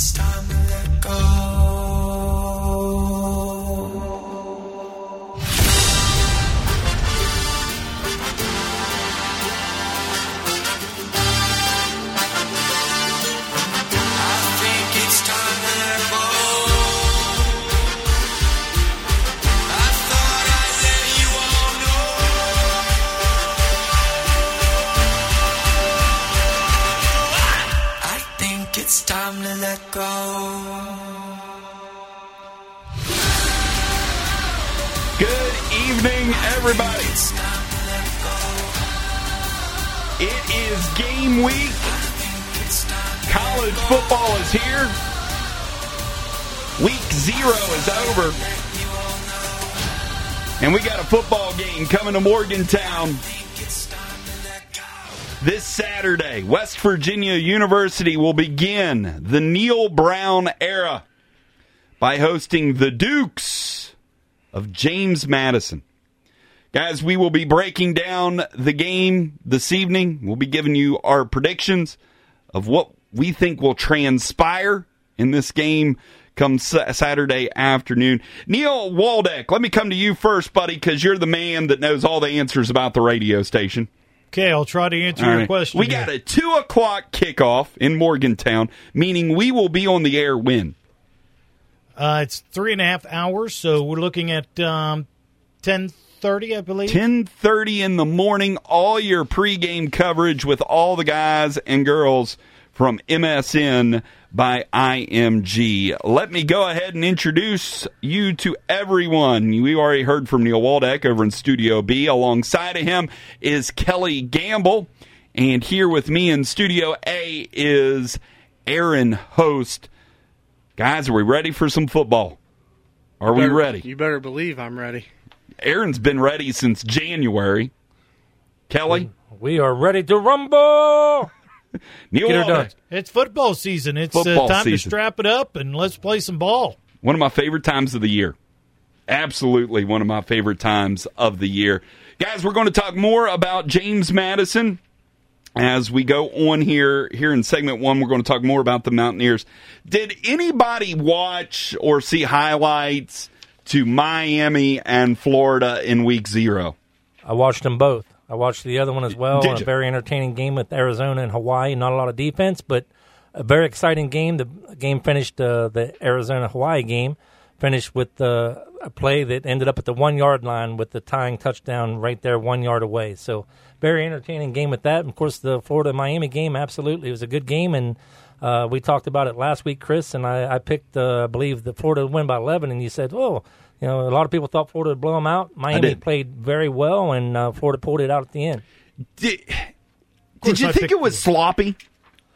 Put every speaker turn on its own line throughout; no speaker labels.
time
is over. And we got a football game coming to Morgantown this Saturday. West Virginia University will begin the Neal Brown era by hosting the Dukes of James Madison. Guys, we will be breaking down the game this evening. We'll be giving you our predictions of what we think will transpire in this game come Sa- Saturday afternoon. Neil Waldeck, let me come to you first, buddy, because you're the man that knows all the answers about the radio station.
Okay, I'll try to answer
All
your
right.
question.
We
here.
got a two o'clock kickoff in Morgantown, meaning we will be on the air when?
Uh, it's three and a half hours, so we're looking at um, ten thirty, I believe.
10:30 in the morning all your pregame coverage with all the guys and girls from MSN by IMG. Let me go ahead and introduce you to everyone. We already heard from Neil Waldeck over in Studio B. Alongside of him is Kelly Gamble. And here with me in Studio A is Aaron Host. Guys, are we ready for some football? Are we ready?
You better believe I'm ready.
Aaron's been ready since January. Kelly,
We are ready to rumble.
Neil
Get her done.
It's football season. It's
Football
uh, time to strap it up and let's play some ball.
one of my favorite times of the year. Absolutely one of my favorite times of the year. Guys, we're going to talk more about James Madison as we go on here here in segment 1. We're going to talk more about the Mountaineers. Did anybody watch or see highlights to Miami and Florida in week 0?
I watched them both. I watched the other one as well. A very entertaining game with Arizona and Hawaii. Not a lot of defense, but a very exciting game. The game finished uh, the Arizona Hawaii game finished with uh, a play that ended up at the one yard line with the tying touchdown right there, one yard away. So very entertaining game with that. And of course, the Florida Miami game absolutely it was a good game and. Uh, we talked about it last week, Chris, and I, I picked, uh, I believe, the Florida win by 11, and you said, "Oh, you know, a lot of people thought Florida would blow them out. Miami played very well, and uh, Florida pulled it out at the end."
Did, did you
I
think it was sloppy?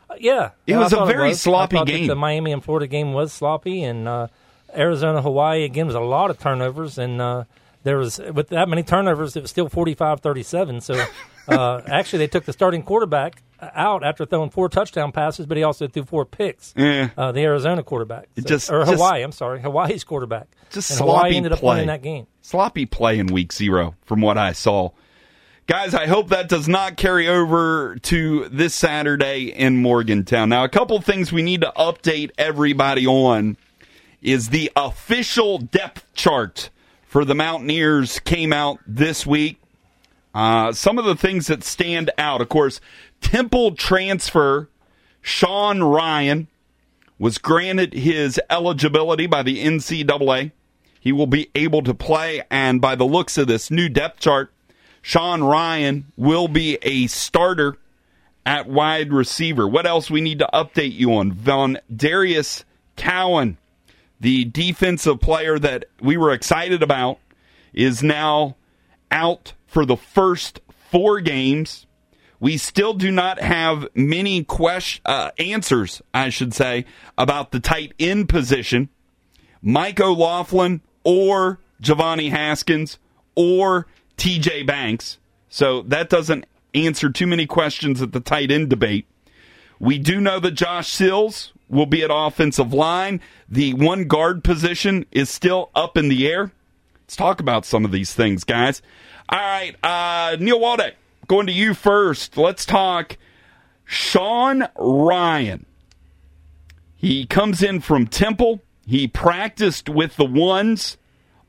Uh, yeah,
It
Yeah,
was a very
was.
sloppy
I thought that
game.
The Miami and Florida game was sloppy, and uh, Arizona Hawaii again was a lot of turnovers, and uh, there was with that many turnovers, it was still 45-37. So uh, actually, they took the starting quarterback out after throwing four touchdown passes, but he also threw four picks.
Yeah.
Uh, the Arizona quarterback, So-
just-
or
just-
Hawaii. I'm sorry, Hawaii's quarterback.
Just
and
sloppy
Hawaii ended up
play.
winning that game.
sloppy play in week zero from what I saw. Guys, I hope that does not carry over to this Saturday in Morgantown. Now, a couple things we need to update everybody on is the official depth chart for the Mountaineers came out this week. Uh, some of the things that stand out, of course, Temple transfer Sean Ryan was granted his eligibility by the NCAA. He will be able to play, and by the looks of this new depth chart, Sean Ryan will be a starter at wide receiver. What else we need to update you on? Von Darius Cowan, the defensive player that we were excited about, is now out for the first four games. We still do not have many question, uh, answers, I should say, about the tight end position. Mike O'Laughlin or Jovani Haskins or TJ Banks. So that doesn't answer too many questions at the tight end debate. We do know that Josh Sills will be at offensive line. The one guard position is still up in the air. Let's talk about some of these things, guys. All right, uh, Neil Waldeck, going to you first. Let's talk Sean Ryan. He comes in from Temple. He practiced with the ones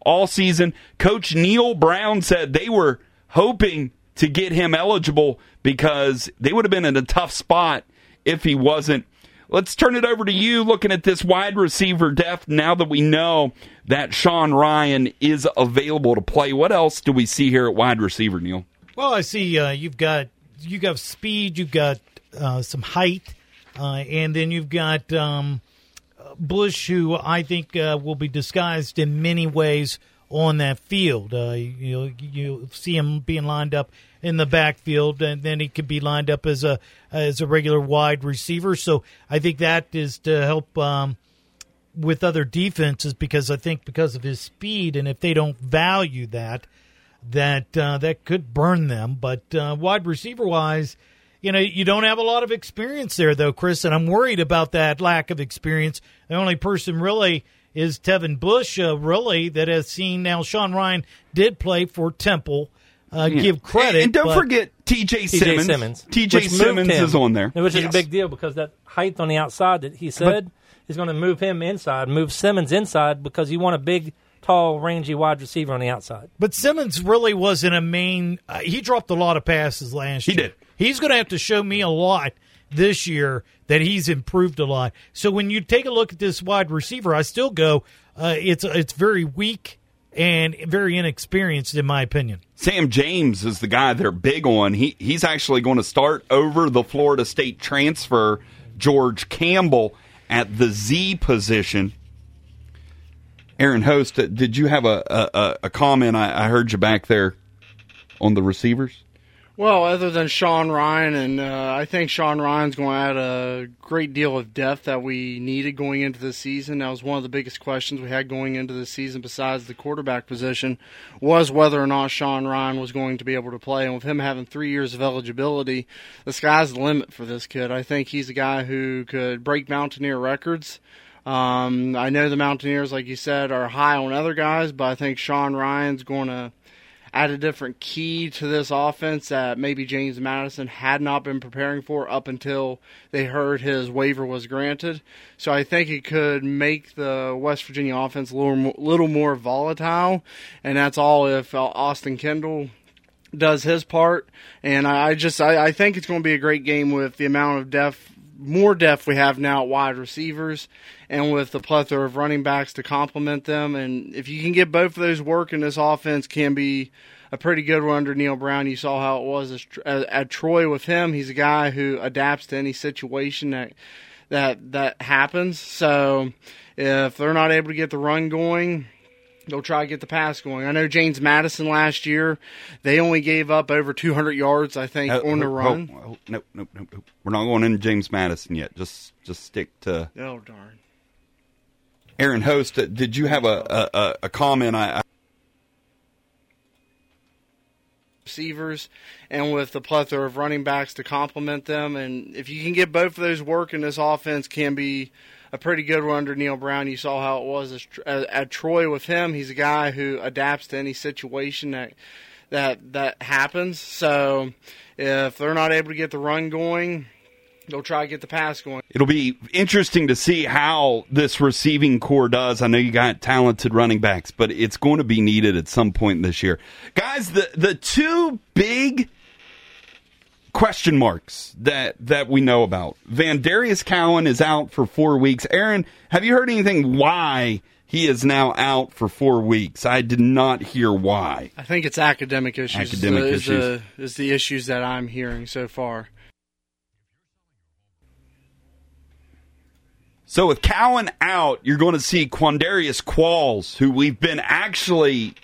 all season. Coach Neal Brown said they were hoping to get him eligible because they would have been in a tough spot if he wasn't. Let's turn it over to you looking at this wide receiver depth now that we know that Sean Ryan is available to play. What else do we see here at wide receiver, Neil?
Well, I see uh, you've got you got speed, you've got uh, some height, uh, and then you've got um, Bush, who I think uh, will be disguised in many ways on that field. Uh, you you see him being lined up in the backfield, and then he could be lined up as a as a regular wide receiver. So I think that is to help. Um, with other defenses, because I think because of his speed, and if they don't value that, that uh, that could burn them. But uh, wide receiver wise, you know, you don't have a lot of experience there, though, Chris, and I'm worried about that lack of experience. The only person really is Tevin Bush, uh, really, that has seen now. Sean Ryan did play for Temple. Uh, Give credit,
and, and don't
but-
forget T.J.
T.J.
Simmons.
Simmons.
T.J. Simmons
him,
is on there,
Which is
Yes.
a big deal because that height on the outside that he said is going to move him inside, move Simmons inside because you want a big, tall, rangy wide receiver on the outside.
But Simmons really wasn't a main. Uh, he dropped a lot of passes last
He
year.
He did.
He's going to have to show me a lot this year that he's improved a lot. So when you take a look at this wide receiver, I still go, uh, it's it's very weak and very inexperienced in my opinion.
Sam James is the guy they're big on. He he's actually going to start over the Florida State transfer George Campbell at the Z position. Aaron Host, uh, did you have a a, a- comment? I, I heard you back there on the receivers.
Well, other than Sean Ryan, and uh, I think Sean Ryan's going to add a great deal of depth that we needed going into the season. That was one of the biggest questions we had going into the season, besides the quarterback position, was whether or not Sean Ryan was going to be able to play. And with him having three years of eligibility, the sky's the limit for this kid. I think he's a guy who could break Mountaineer records. Um, I know the Mountaineers, like you said, are high on other guys, but I think Sean Ryan's going to add a different key to this offense that maybe James Madison had not been preparing for up until they heard his waiver was granted. So I think it could make the West Virginia offense a little more, little more volatile, and that's all if uh, Austin Kendall does his part. And I, I just I, I think it's going to be a great game with the amount of depth, more depth we have now at wide receivers, and with the plethora of running backs to complement them. And if you can get both of those working, this offense can be a pretty good one under Neal Brown. You saw how it was at, uh, at Troy with him. He's a guy who adapts to any situation that that that happens. So if they're not able to get the run going, they'll try to get the pass going. I know James Madison last year, they only gave up over 200 yards, I think,
Uh,
on the
oh,
run.
oh, oh, no, no, no, no. We're not going into James Madison yet. Just just stick to
Oh, darn.
Aaron Host. uh, Did you have a a, a- a comment? I, I
Receivers and with the plethora of running backs to complement them. And if you can get both of those working, this offense can be a pretty good one under Neal Brown. You saw how it was at, Troy with him. He's a guy who adapts to any situation that that that happens. So if they're not able to get the run going, they'll try to get the pass going.
It'll be interesting to see how this receiving core does. I know you got talented running backs, but it's going to be needed at some point this year. Guys, the the two big question marks that that we know about. VanDarius Cowan is out for 4 weeks. Aaron, have you heard anything why he is now out for 4 weeks? I did not hear why.
I think it's academic issues.
Academic uh,
is,
issues.
The, is the issues that I'm hearing so far.
So with Cowan out, you're going to see Quondarius Qualls, who we've been actually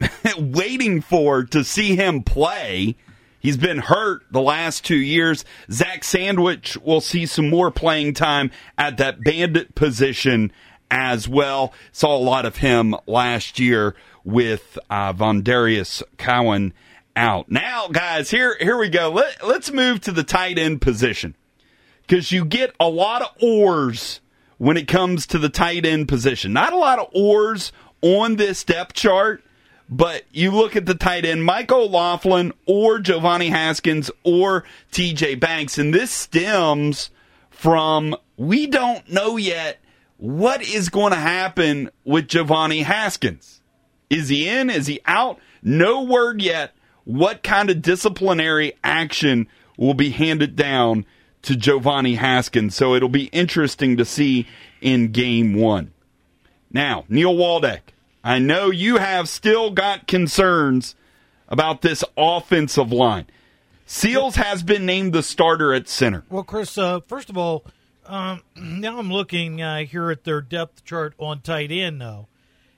waiting for to see him play. He's been hurt the last two years. Zach Sandwisch will see some more playing time at that bandit position as well. Saw a lot of him last year with uh, VanDarius Cowan out. Now, guys, here here we go. Let, let's move to the tight end position because you get a lot of oars when it comes to the tight end position. Not a lot of oars on this depth chart, but you look at the tight end, Mike O'Laughlin or Jovani Haskins or TJ Banks, and this stems from we don't know yet what is going to happen with Jovani Haskins. Is he in? Is he out? No word yet what kind of disciplinary action will be handed down to Jovani Haskins. So it'll be interesting to see in game one. Now, Neil Waldeck, I know you have still got concerns about this offensive line. Sills has been named the starter at center.
Well, Chris, uh, first of all, um, now I'm looking uh, here at their depth chart on tight end, though.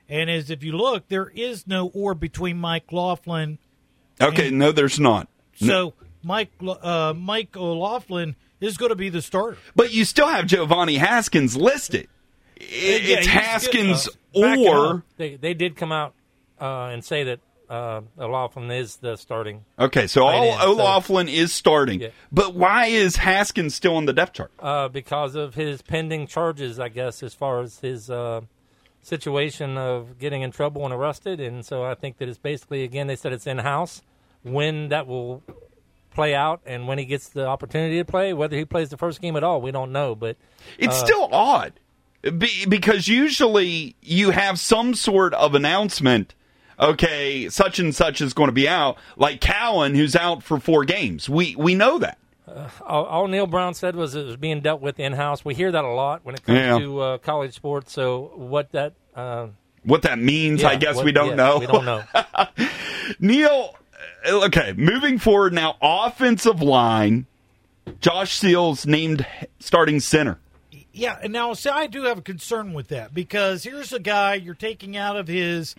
And as if you look, there is no or between Mike Laughlin.
Okay,
And-
no, there's not. No.
So Mike uh, Mike O'Laughlin is going to be the starter.
But you still have Jovani Haskins listed.
Yeah,
It's Haskins
good. Uh, back him
or.
They they did come out uh, and say that uh, O'Laughlin is the starting
okay, so
Tight
all
end, so-
is starting.
Yeah.
But why is Haskins still on the depth chart?
uh, because of his pending charges, I guess, as far as his uh, situation of getting in trouble and arrested. And so I think that it's basically, again, they said it's in house. When that will play out and when he gets the opportunity to play, whether he plays the first game at all, we don't know. But
It's still odd Be- because usually you have some sort of announcement. Okay, such and such is going to be out. Like Cowan, who's out for four games. We we know that.
all, all Neal Brown said was it was being dealt with in house. We hear that a lot when it comes
Yeah.
to uh, college sports. So what that. Uh,
What that means, I guess
what-
we don't
yeah,
know.
We don't know.
Neil, uh, okay, moving forward now, offensive line. Josh Sills named starting center.
Yeah, and now see, I do have a concern with that because here's a guy you're taking out of his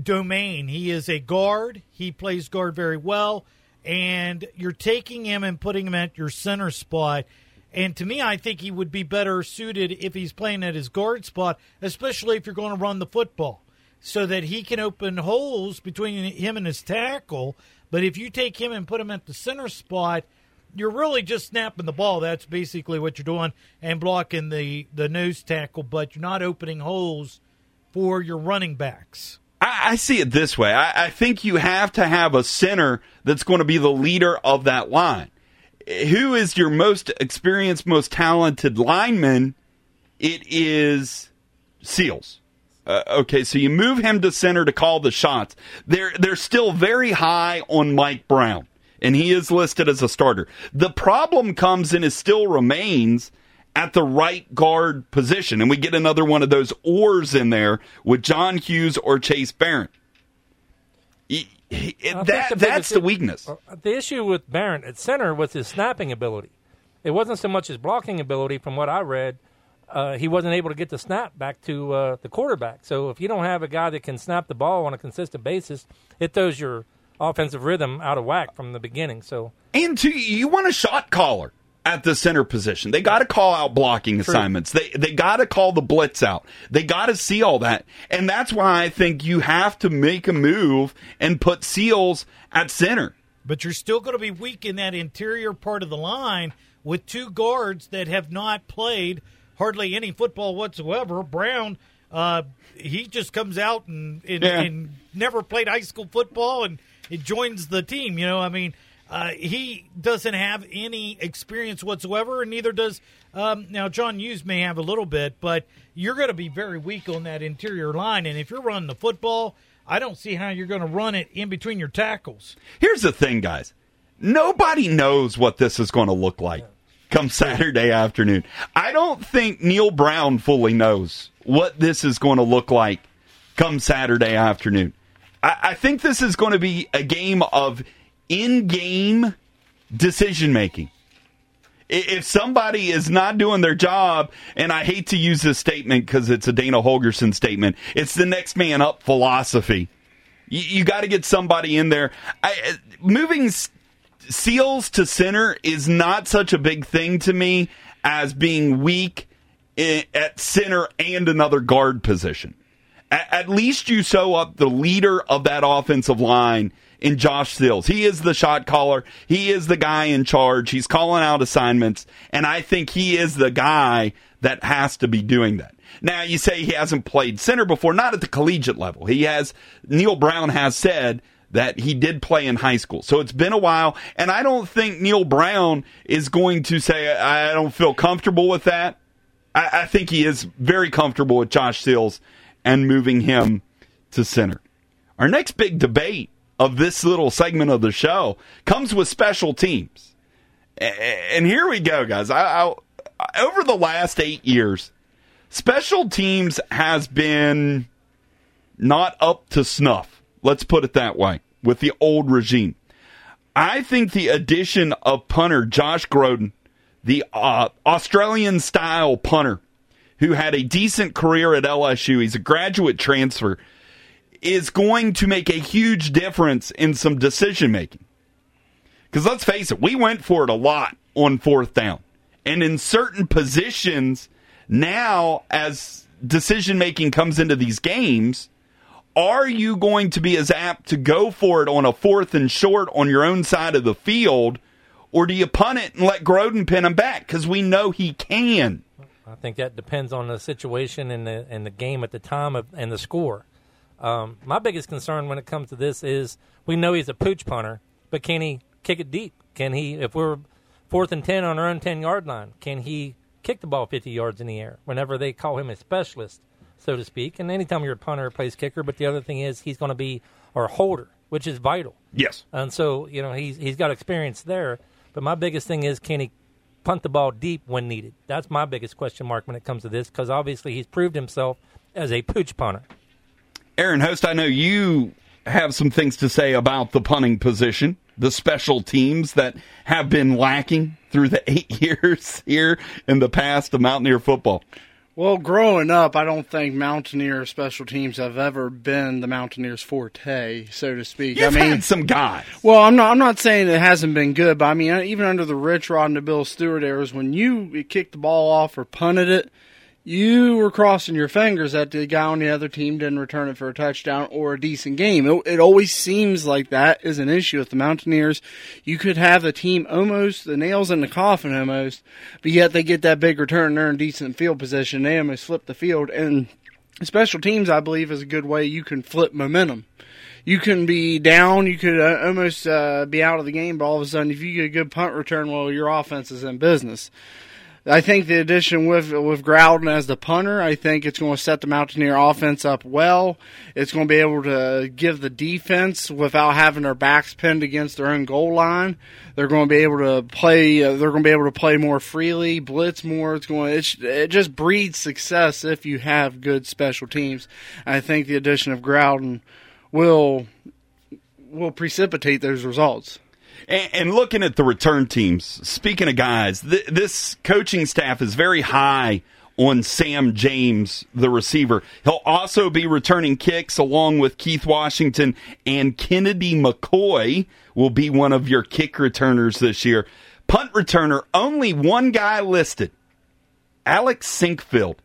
domain. He is a guard. He plays guard very well, and you're taking him and putting him at your center spot. And to me, I think he would be better suited if he's playing at his guard spot, especially if you're going to run the football, so that he can open holes between him and his tackle. But if you take him and put him at the center spot, you're really just snapping the ball. That's basically what you're doing and blocking the, the nose tackle, but you're not opening holes for your running backs.
I, I see it this way. I, I think you have to have a center that's going to be the leader of that line. Who is your most experienced, most talented lineman? It is Sills. Uh, okay, so you move him to center to call the shots. They're they're still very high on Mike Brown, and he is listed as a starter. The problem comes and it still remains at the right guard position, and we get another one of those oars in there with John Hughes or Chase Barron. He- he- that
the
that's the weakness.
Uh, The issue with Barron at center was his snapping ability. It wasn't so much his blocking ability, from what I read. Uh, he wasn't able to get the snap back to uh, the quarterback. So if you don't have a guy that can snap the ball on a consistent basis, it throws your offensive rhythm out of whack from the beginning. So
And two, you want a shot caller at the center position. They got to call out blocking assignments. They they got to call the blitz out. They got to see all that, and that's why I think you have to make a move and put Sills at center.
But you're still going to be weak in that interior part of the line with two guards that have not played hardly any football whatsoever. Brown, uh, he just comes out and, and,
Yeah.
and never played high school football and it joins the team. You know, I mean, uh, he doesn't have any experience whatsoever, and neither does um, now John Hughes may have a little bit, but you're going to be very weak on that interior line. And if you're running the football, I don't see how you're going to run it in between your tackles.
Here's the thing, guys. Nobody knows what this is going to look like come Saturday afternoon. I don't think Neal Brown fully knows what this is going to look like come Saturday afternoon. I, I think this is going to be a game of in game decision making. If somebody is not doing their job, and I hate to use this statement because it's a Dana Holgorsen statement, it's the next man up philosophy. You, you got to get somebody in there. I, moving S- Sills to center is not such a big thing to me as being weak i at center and another guard position. At least you sew up the leader of that offensive line in Josh Sills. He is the shot caller. He is the guy in charge. He's calling out assignments, and I think he is the guy that has to be doing that. Now you say he hasn't played center before, not at the collegiate level. He has. Neal Brown has said that he did play in high school, so it's been a while, and I don't think Neal Brown is going to say I don't feel comfortable with that. I, I think he is very comfortable with Josh Sills and moving him to center. Our next big debate of this little segment of the show comes with special teams. And here we go, guys. I, I, over the last eight years, special teams has been not up to snuff. Let's put it that way with the old regime. I think the addition of punter Josh Growden, the uh, Australian style punter who had a decent career at LSU, he's a graduate transfer, is going to make a huge difference in some decision making. Because let's face it, we went for it a lot on fourth down. And in certain positions, now as decision making comes into these games, are you going to be as apt to go for it on a fourth and short on your own side of the field, or do you punt it and let Growden pin him back? Because we know he can.
I think that depends on the situation and the and the game at the time of, and the score. Um, my biggest concern when it comes to this is we know he's a pooch punter, but can he kick it deep? Can he, if we're fourth and ten on our own ten yard line, can he kick the ball fifty yards in the air? Whenever they call him a specialist, so to speak, and anytime you're a punter or plays kicker, but the other thing is he's going to be our holder, which is vital.
Yes.
And so, you know, he's he's got experience there. But my biggest thing is can he punt the ball deep when needed? That's my biggest question mark when it comes to this because obviously he's proved himself as a pooch punter.
Aaron Host, I know you have some things to say about the punting position, the special teams that have been lacking through the eight years here in the past of Mountaineer football.
Well, growing up, I don't think Mountaineer special teams have ever been the Mountaineers' forte, so to speak.
You've
I mean,
had some guys.
Well, I'm not. I'm not saying it hasn't been good, but I mean, even under the Rich Rod and the Bill Stewart eras, when you kicked the ball off or punted it, you were crossing your fingers that the guy on the other team didn't return it for a touchdown or a decent game. It, it always seems like that is an issue with the Mountaineers. You could have the team almost the nails in the coffin almost, but yet they get that big return, and they're in decent field position. They almost flip the field, and special teams, I believe, is a good way you can flip momentum you can be down, you could uh, almost uh, be out of the game, but all of a sudden, if you get a good punt return, well, your offense is in business. I think the addition with with Growden as the punter, I think it's going to set the Mountaineer offense up well. It's going to be able to give the defense without having their backs pinned against their own goal line. They're going to be able to play. Uh, they're going to be able to play more freely, blitz more. It's going. It's, it just breeds success if you have good special teams. I think the addition of Growden will will precipitate those results.
And, and looking at the return teams, speaking of guys, th- this coaching staff is very high on Sam James, the receiver. He'll also be returning kicks along with Keith Washington and Kennedy McCoy will be one of your kick returners this year. Punt returner, only one guy listed. Alex Sinkfield.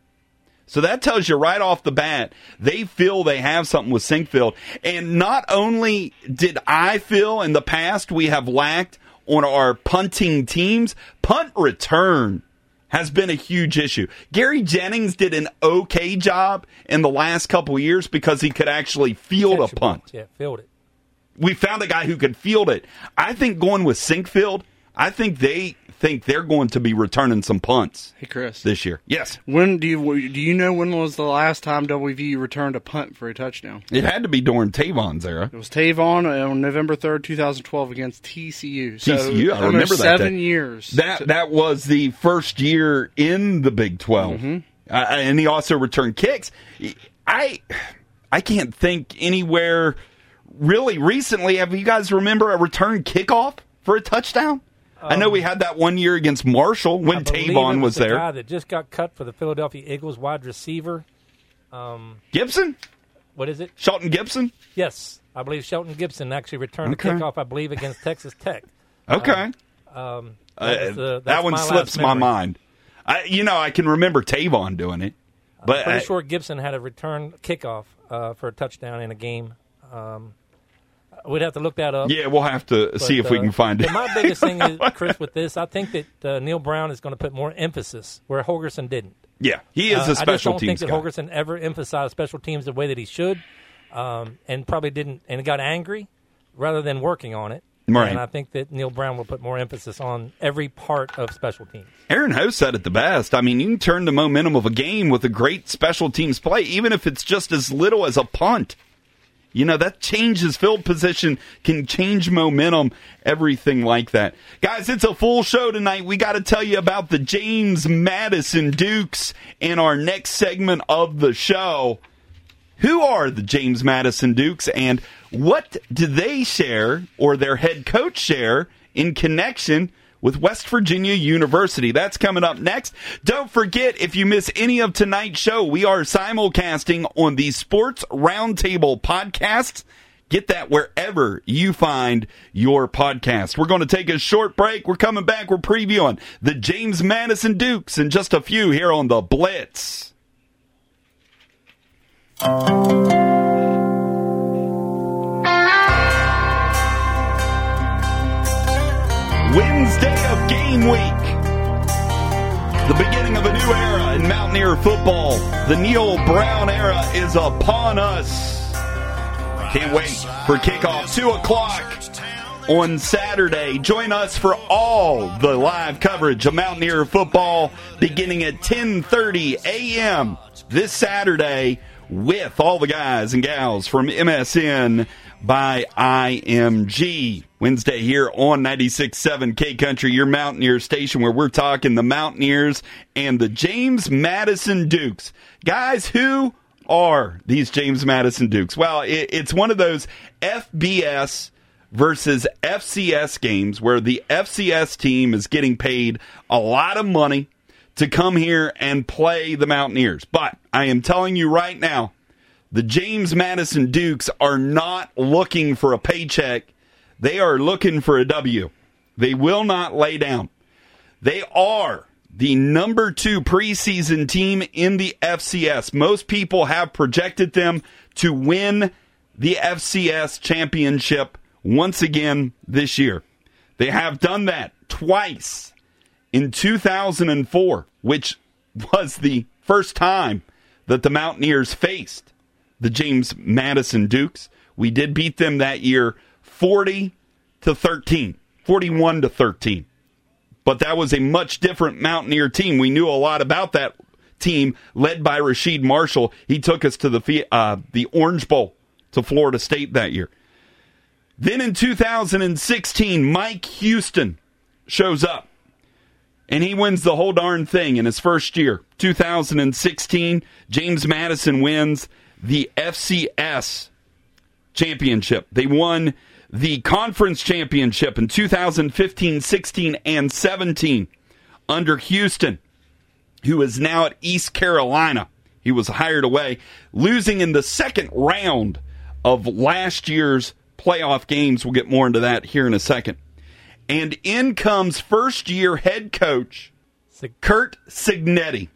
So that tells you right off the bat, they feel they have something with Sinkfield. And not only did I feel in the past we have lacked on our punting teams, punt return has been a huge issue. Gary Jennings did an okay job in the last couple years because he could actually field a punt.
Yeah, field it.
We found a guy who could field it. I think going with Sinkfield, I think they think they're going to be returning some punts
Hey, Chris.
this year. Yes.
When do you do you know when was the last time WVU returned a punt for a touchdown?
It had to be during Tavon's era.
It was Tavon on November third, two thousand twelve, against TCU. So
TCU, I remember that
seven
day.
years.
That that was the first year in the Big 12
Mm-hmm.
uh, and he also returned kicks. I I can't think anywhere really recently. Have you guys remember a return kickoff for a touchdown? I know we had that one year against Marshall when
Um,
Tavon
it
was
the
there.
guy that just got cut for the Philadelphia Eagles wide receiver.
Gibson,
What is it?
Shelton Gibson.
Yes, I believe Shelton Gibson actually returned
Okay.
a kickoff. I believe against Texas Tech.
Okay,
Um,
Uh,
that, the-
that one slips my mind. I, you know, I can remember Tavon doing it, but I'm
Pretty
I-
sure Gibson had a return kickoff uh, for a touchdown in a game. Um, we'd have to look that up.
yeah, we'll have to
But,
see if we
uh,
can find it.
My biggest thing is, Chris, with this, I think that uh, Neal Brown is going to put more emphasis where Holgorsen didn't.
yeah, he is
Uh,
a
I just
special
don't
teams
think that
guy.
Holgorsen ever emphasized special teams the way that he should, um, and probably didn't, and got angry rather than working on it.
Right.
And I think that Neal Brown will put more emphasis on every part of special teams.
Aaron Ho said it the best. I mean, you can turn the momentum of a game with a great special teams play, even if it's just as little as a punt. You know, that changes field position, can change momentum, everything like that. Guys, it's a full show tonight. We got to tell you about the James Madison Dukes in our next segment of the show. Who are the James Madison Dukes and what do they share or their head coach share in connection with West Virginia University? That's coming up next. Don't forget, if you miss any of tonight's show, we are simulcasting on the Sports Roundtable podcast. Get that wherever you find your podcast. We're going to take a short break. We're coming back. We're previewing the James Madison Dukes and just a few here on the Blitz. Wednesday of game week. The beginning of a new era in Mountaineer football. The Neal Brown era is upon us. Can't wait for kickoff, 2 o'clock on Saturday. Join us for all the live coverage of Mountaineer football beginning at 10:30 a.m. this Saturday with all the guys and gals from MSN by IMG. Wednesday here on 96.7 K Country, your Mountaineer station where we're talking the Mountaineers and the James Madison Dukes. Guys, who are these James Madison Dukes? Well, it, it's one of those FBS versus FCS games where the FCS team is getting paid a lot of money to come here and play the Mountaineers. But I am telling you right now, the James Madison Dukes are not looking for a paycheck. They are looking for a W. They will not lay down. They are the number two preseason team in the FCS. Most people have projected them to win the FCS championship once again this year. They have done that twice in 2004, which was the first time that the Mountaineers faced the James Madison Dukes. We did beat them that year 40 to 13, 41 to 13. But that was a much different Mountaineer team. We knew a lot about that team led by Rasheed Marshall. He took us to the uh, the Orange Bowl to Florida State that year. Then in 2016, Mike Houston shows up and he wins the whole darn thing in his first year. 2016, James Madison wins the FCS championship. They won the conference championship in 2015, 16, and 17 under Houston, who is now at East Carolina. He was hired away, losing in the second round of last year's playoff games. We'll get more into that here in a second. And in comes first year head coach Kurt Cignetti.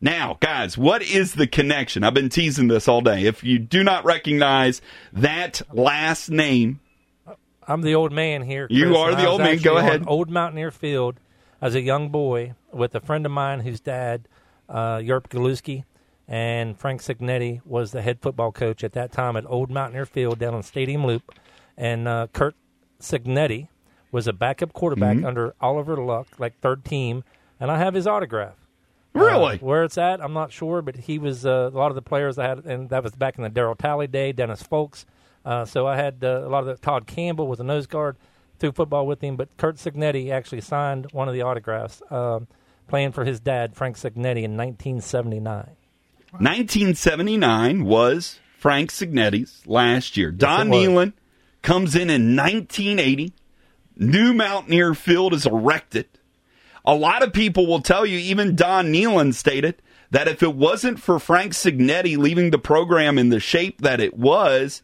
Now, guys, what is the connection? I've been teasing this all day. If you do not recognize that last name,
I'm the old man here.
You are the old man. Go ahead.
Old Mountaineer Field as a young boy with a friend of mine whose dad, uh, Yerp Galuski, and Frank Cignetti was the head football coach at that time at Old Mountaineer Field down on Stadium Loop. And uh, Kurt Cignetti was a backup quarterback
Mm-hmm.
under Oliver Luck, like third team. And I have his autograph.
really?
Uh, where it's at, I'm not sure, but he was uh, a lot of the players I had, and that was back in the Darryl Talley day, Dennis Fowlkes. Uh, so I had uh, a lot of the Todd Campbell was a nose guard through football with him, but Kurt Cignetti actually signed one of the autographs, um, playing for his dad, Frank Cignetti, in 1979.
1979 was Frank Cignetti's last year. Don
was.
Nehlen comes in in 1980. New Mountaineer Field is erected. A lot of people will tell you, even Don Nehlen stated, that if it wasn't for Frank Cignetti leaving the program in the shape that it was,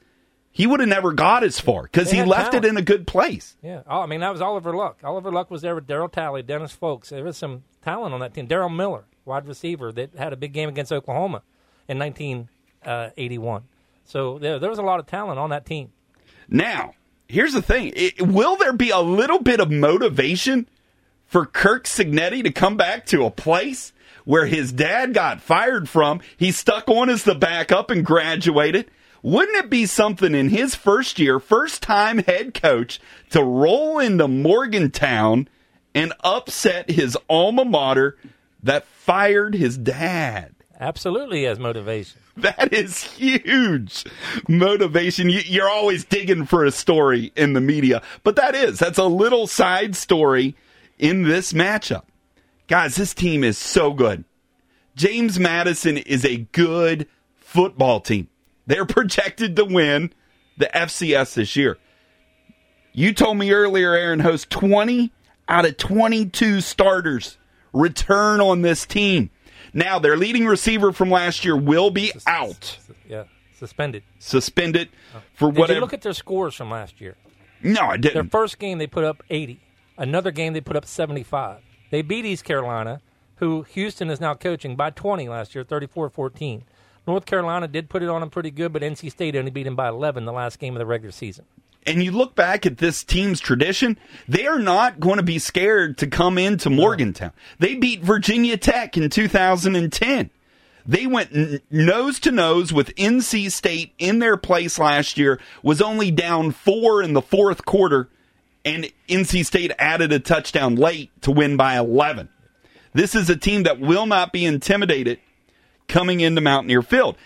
he would have never got as far because he left
talent.
it in a good place.
Yeah, oh, I mean that was Oliver Luck. Oliver Luck was there with Darryl Talley, Dennis Fowlkes. There was some talent on that team. Daryl Miller, wide receiver, that had a big game against Oklahoma in 1981. Uh, so there, there was a lot of talent on that team.
Now, here's the thing. It, will there be a little bit of motivation for Kirk Cignetti to come back to a place where his dad got fired from? He stuck on as the backup and graduated. Wouldn't it be something in his first year, first time head coach, to roll into Morgantown and upset his alma mater that fired his dad?
Absolutely has motivation.
That is huge motivation. You- You're always digging for a story in the media, but that is, that's a little side story in this matchup. Guys, this team is so good. James Madison is a good football team. They're projected to win the FCS this year. You told me earlier, Aaron Host, 20 out of 22 starters return on this team. Now, their leading receiver from last year will be out,
Yeah, suspended.
suspended oh. for what?
Did
whatever.
you look at their scores from last year?
no, I didn't.
Their first game they put up 80. Another game they put up 75. They beat East Carolina, who Houston is now coaching by 20 last year, 34-14. North Carolina did put it on them pretty good, but NC State only beat them by 11 the last game of the regular season.
And you look back at this team's tradition, they are not going to be scared to come into Morgantown. They beat Virginia Tech in 2010. They went n- nose to nose with NC State in their place last year, was only down four in the fourth quarter, and NC State added a touchdown late to win by 11. This is a team that will not be intimidated coming into Mountaineer Field.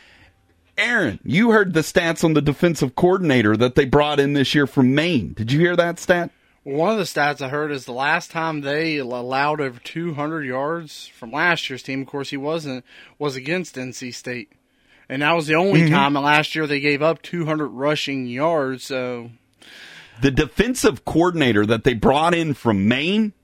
Aaron, you heard the stats on the defensive coordinator that they brought in this year from Maine. Did you hear that stat?
One of the stats I heard is the last time they allowed over 200 yards from last year's team. Of course, he wasn't was against NC State, and that was the only
Mm-hmm.
time last year they gave up 200 rushing yards. So
The defensive coordinator that they brought in from Maine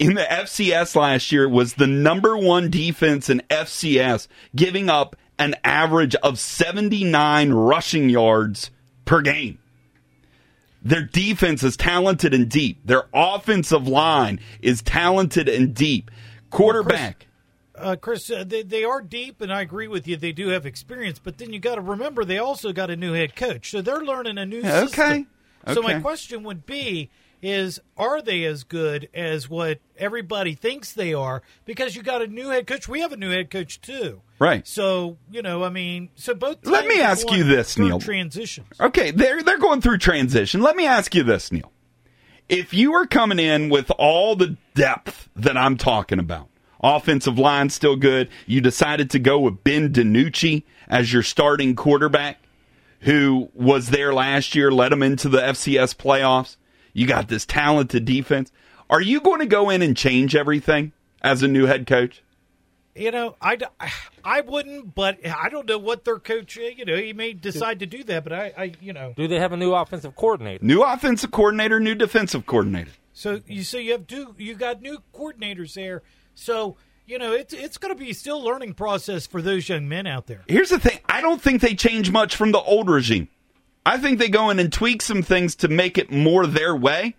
in the FCS last year was the number one defense in FCS, giving up an average of 79 rushing yards per game. Their defense is talented and deep. Their offensive line is talented and deep. Quarterback.
Uh, Chris, uh, they, they are deep, and I agree with you. They do have experience, but then you got to remember they also got a new head coach, so they're learning a new
Yeah,
system.
okay.
So my question would be: Is are they as good as what everybody thinks they are? Because you got a new head coach. We have a new head coach too,
Right.
So you know, I mean, so both.
Let me ask you this, Neil.
Transitions.
Okay, they're they're going through transition. Let me ask you this, Neil. If you were coming in with all the depth that I'm talking about, offensive line still good, you decided to go with Ben DiNucci as your starting quarterback, who was there last year, led them into the FCS playoffs. You got this talented defense. Are you going to go in and change everything as a new head coach?
You know, I, I wouldn't, but I don't know what their coach. Eh, you know, he may decide to do that, but I, I you know.
Do they have a new offensive coordinator?
New offensive coordinator, new defensive coordinator.
So you so you have two you got new coordinators there. So you know it's it's going to be still learning process for those young men out there.
Here's the thing I don't think they change much from the old regime. I think they go in and tweak some things to make it more their way.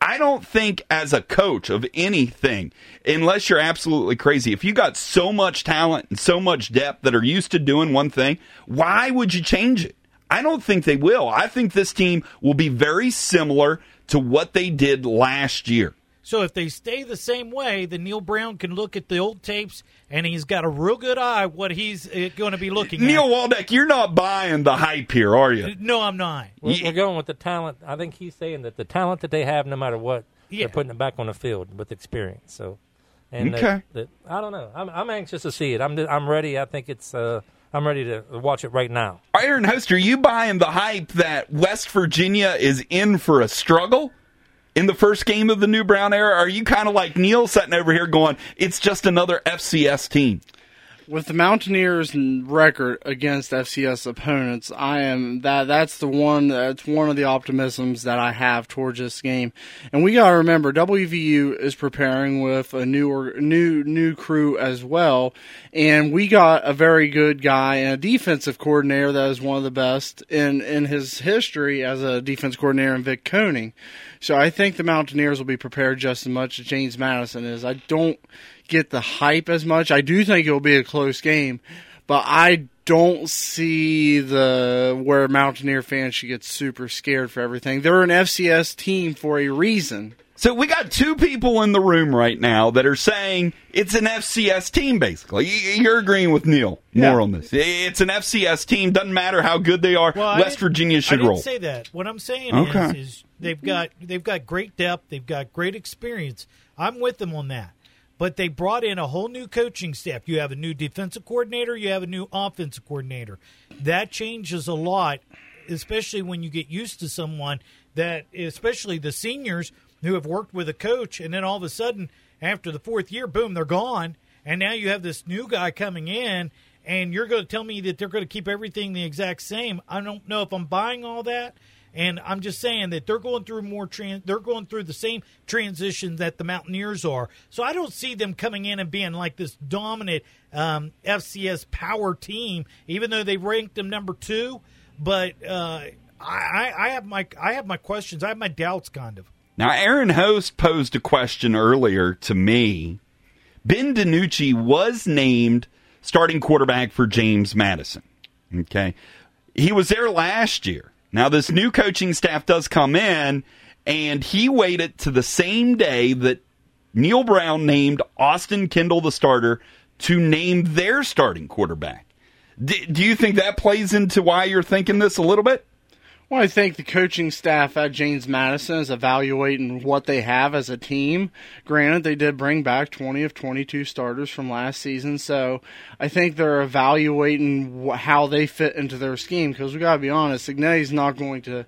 I don't think, as a coach of anything, unless you're absolutely crazy, if you got so much talent and so much depth that are used to doing one thing, why would you change it? I don't think they will. I think this team will be very similar to what they did last year.
So if they stay the same way, then Neal Brown can look at the old tapes and he's got a real good eye what he's uh, going to be looking at.
Neil
at.
Waldeck, you're not buying the hype here, are you?
No, I'm not.
We're,
Ye-
we're going with the talent. I think he's saying that the talent that they have, no matter what,
Yeah.
they're putting it back on the field with experience. So, and that-
Okay.
that- I don't know. I'm, I'm anxious to see it. I'm I'm ready. I think it's. Uh, I'm ready to watch it right now.
Aaron Host, are you buying the hype that West Virginia is in for a struggle in the first game of the new Brown era? Are you kind of like Neil sitting over here going, it's just another FCS team?
With the Mountaineers' record against FCS opponents, I am that that's the one that's one of the optimisms that I have towards this game. And we got to remember WVU is preparing with a new new new crew as well, and we got a very good guy and a defensive coordinator that is one of the best in in his history as a defense coordinator in Vic Koenning. So I think the Mountaineers will be prepared just as much as James Madison is. I don't get the hype as much. I do think it will be a close game, but I don't see the where Mountaineer fans should get super scared for everything. They're an FCS team for a reason.
So we got two people in the room right now that are saying it's an FCS team. Basically, you're agreeing with Neil more
Yeah.
on this. It's an FCS team. Doesn't matter how good they are.
Well,
West
didn't-
Virginia
I
should
didn't
roll.
say that. What I'm saying
Okay.
is, is they've got they've got great depth. They've got great experience. I'm with them on that. But they brought in a whole new coaching staff. You have a new defensive coordinator. You have a new offensive coordinator. That changes a lot, especially when you get used to someone that, especially the seniors who have worked with a coach, and then all of a sudden, after the fourth year, boom, they're gone, and now you have this new guy coming in, and you're going to tell me that they're going to keep everything the exact same. I don't know if I'm buying all that. And I'm just saying that they're going through more trans. They're going through the same transition that the Mountaineers are. So I don't see them coming in and being like this dominant um, FCS power team, even though they ranked them number two. But uh, I, I have my I have my questions. I have my doubts, kind of.
Now, Aaron Host posed a question earlier to me. Ben DiNucci was named starting quarterback for James Madison. Okay. He was there last year. Now, this new coaching staff does come in, and he waited to the same day that Neal Brown named Austin Kendall the starter to name their starting quarterback. D- do you think that plays into why you're thinking this a little bit?
Well, I think the coaching staff at James Madison is evaluating what they have as a team. Granted, they did bring back 20 of 22 starters from last season, so I think they're evaluating how they fit into their scheme. Because we got to be honest, Cignetti's not going to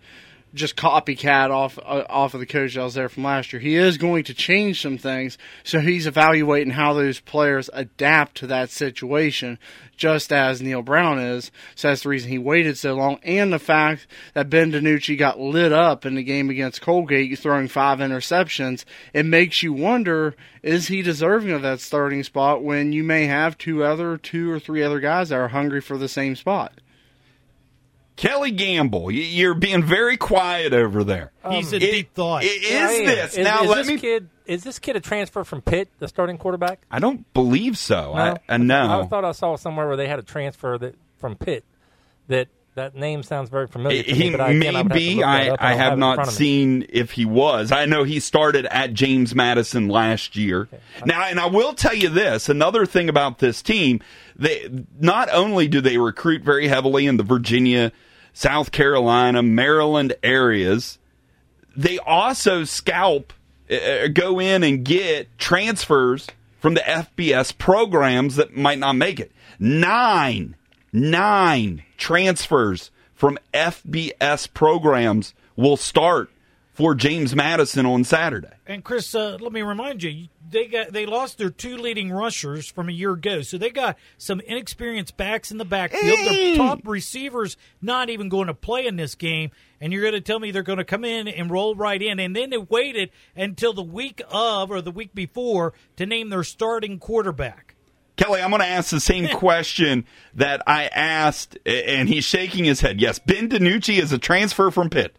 just copycat off uh, off of the coach that was there from last year. He is going to change some things, so he's evaluating how those players adapt to that situation, just as Neal Brown is. So that's the reason he waited so long, and the fact that Ben DiNucci got lit up in the game against Colgate, throwing five interceptions. It makes you wonder: is he deserving of that starting spot when you may have two other, two or three other guys that are hungry for the same spot?
Kelly Gamble, you're being very quiet over there.
Um, He's a
It-
deep thought.
it is
Yeah, I am.
this
Is,
now?
is
let
this
me.
kid is this kid a transfer from Pitt, the starting quarterback?
I don't believe so. I, uh, I
I
know.
thought I saw somewhere where they had a transfer that from Pitt. That that name sounds very familiar. To
he
me, but I, again, I have to
maybe
look that
I,
up.
I
don't
have not
front of me.
seen if he was. I know he started at James Madison last year. Now, and I will tell you this: another thing about this team, they not only do they recruit very heavily in the Virginia, South Carolina, Maryland areas, they also scalp, uh, go in and get transfers from the FBS programs that might not make it. Nine, nine transfers from FBS programs will start for James Madison on Saturday.
And Chris, uh, let me remind you, they got they lost their two leading rushers from a year ago, so they got some inexperienced backs in the backfield.
Hey!
Their top receivers not even going to play in this game, and you're going to tell me they're going to come in and roll right in, and then they waited until the week of or the week before to name their starting quarterback.
Kelly, I'm going to ask the same question that I asked, and he's shaking his head. Yes, Ben DiNucci is a transfer from Pitt.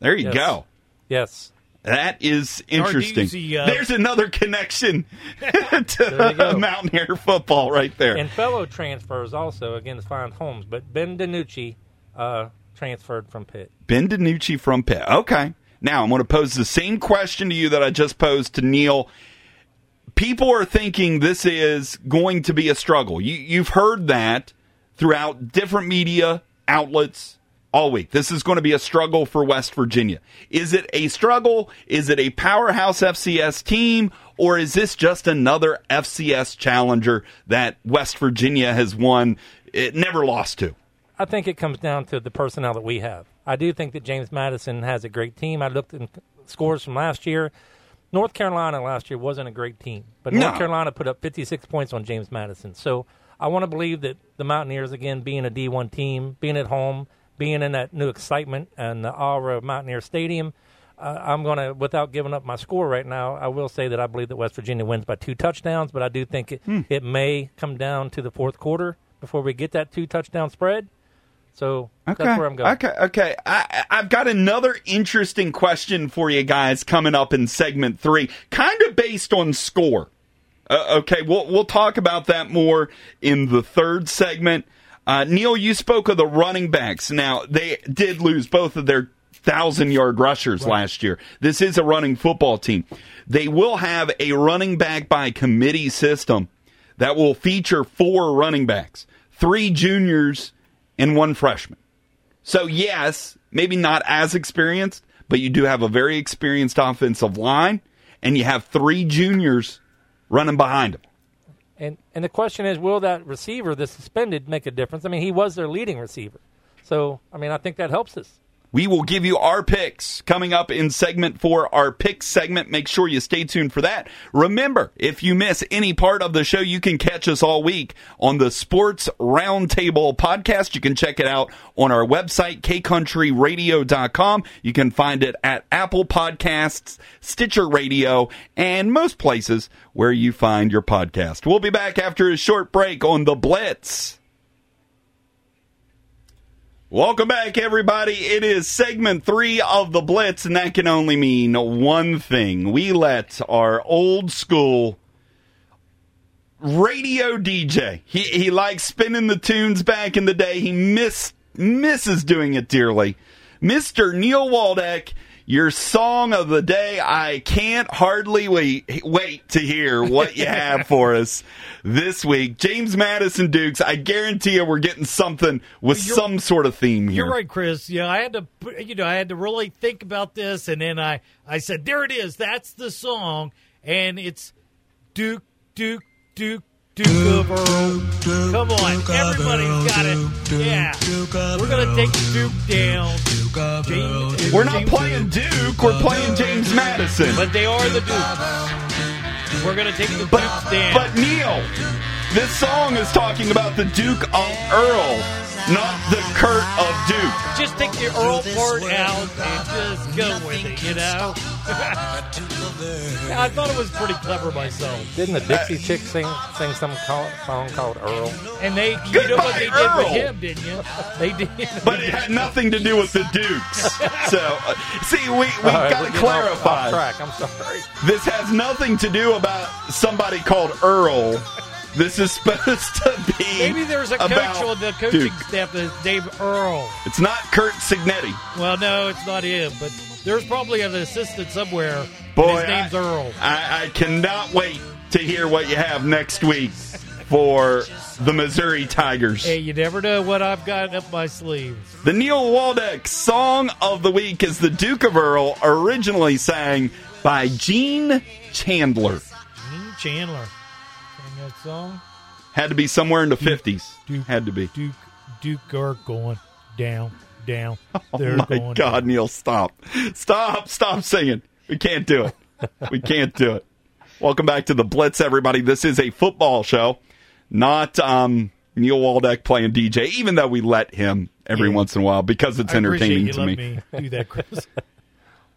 There you
Yes.
go.
Yes.
That is interesting.
Narduzzi, uh,
There's another connection to
go.
Mountaineer football right there.
And fellow transfers also again find homes, but Ben DiNucci uh, transferred from Pitt.
Ben DiNucci from Pitt. Okay. Now I'm going to pose the same question to you that I just posed to Neil. People are thinking this is going to be a struggle. You, you've heard that throughout different media outlets all week. This is going to be a struggle for West Virginia. Is it a struggle? Is it a powerhouse FCS team? Or is this just another FCS challenger that West Virginia has won, it never lost to?
I think it comes down to the personnel that we have. I do think that James Madison has a great team. I looked at scores from last year. North Carolina last year wasn't a great team, but North
No.
Carolina put up 56 points on James Madison. So I want to believe that the Mountaineers, again, being a D1 team, being at home, being in that new excitement and the aura of Mountaineer Stadium, uh, I'm going to, without giving up my score right now, I will say that I believe that West Virginia wins by two touchdowns, but I do think it,
Hmm.
it may come down to the fourth quarter before we get that two touchdown spread. So
Okay.
that's where I'm going.
Okay. Okay. I, I've got another interesting question for you guys coming up in segment three, kind of based on score. Uh, okay, we'll we'll talk about that more in the third segment. Uh, Neil, you spoke of the running backs. Now they did lose both of their thousand yard rushers last year. This is a running football team. They will have a running back by committee system that will feature four running backs, three juniors and one freshman. So yes, maybe not as experienced, but you do have a very experienced offensive line, and you have three juniors running behind them.
And and the question is, will that receiver, the suspended, make a difference? I mean, he was their leading receiver, so I mean, I think that helps us.
We will give you our picks coming up in segment four, our picks segment. Make sure you stay tuned for that. Remember, if you miss any part of the show, you can catch us all week on the Sports Roundtable podcast. You can check it out on our website, kcountryradio.com. You can find it at Apple Podcasts, Stitcher Radio, and most places where you find your podcast. We'll be back after a short break on The Blitz. Welcome back, everybody. It is segment three of the Blitz, and that can only mean one thing. We let our old school radio DJ, he, he likes spinning the tunes back in the day. He miss, misses doing it dearly. Mr. Neil Waldeck, your song of the day. I can't hardly wait wait to hear what you have for us this week. James Madison Dukes, I guarantee you we're getting something with
You're-
some sort of theme here.
You're right, Chris. Yeah, I had to, you know, I had to really think about this, and then I, I said, "There it is. That's the song," and it's Duke, Duke, Duke, Duke of Earl. Come on, everybody's got it. Yeah, we're gonna take Duke down. James,
We're not
James
playing Duke, we're playing James Madison.
but they are the Dukes. We're gonna take the
But,
Dukes down.
but Neil, this song is talking about the Duke of Earl, not the Kurt of Duke.
just take the Earl part out and just go with it, you know. I thought it was pretty clever myself.
Didn't the Dixie Chick sing sing some call, song called Earl?
And they, you know what they did with him, didn't you? They did.
But it had nothing to do with the Dukes. So, uh, see, we, we
All right,
got
we're
to
getting off-
clarify.
Off track. I'm sorry.
This has nothing to do about somebody called Earl. This is supposed to be
Maybe there's a coach
about
on the coaching
Duke.
staff that's Dave Earl.
It's not Curt Cignetti.
Well, no, it's not him, but there's probably an assistant somewhere.
Boy,
his name's
I,
Earl.
I, I cannot wait to hear what you have next week for the Missouri Tigers.
Hey, you never know what I've got up my sleeve.
The Neil Waldeck song of the week is the Duke of Earl, originally sang by Gene Chandler.
Gene Chandler. Sang that song.
Had to be somewhere in the 50s.
Duke.
Had to be.
Duke, Duke are going down, down.
Oh
They're
my
going
God,
down.
Neil, stop. Stop, stop singing. We can't do it. We can't do it. Welcome back to the Blitz, everybody. This is a football show, not um, Neil Waldeck playing DJ, even though we let him every
Yeah.
once in a while because it's
I
entertaining to me.
me do that, Chris.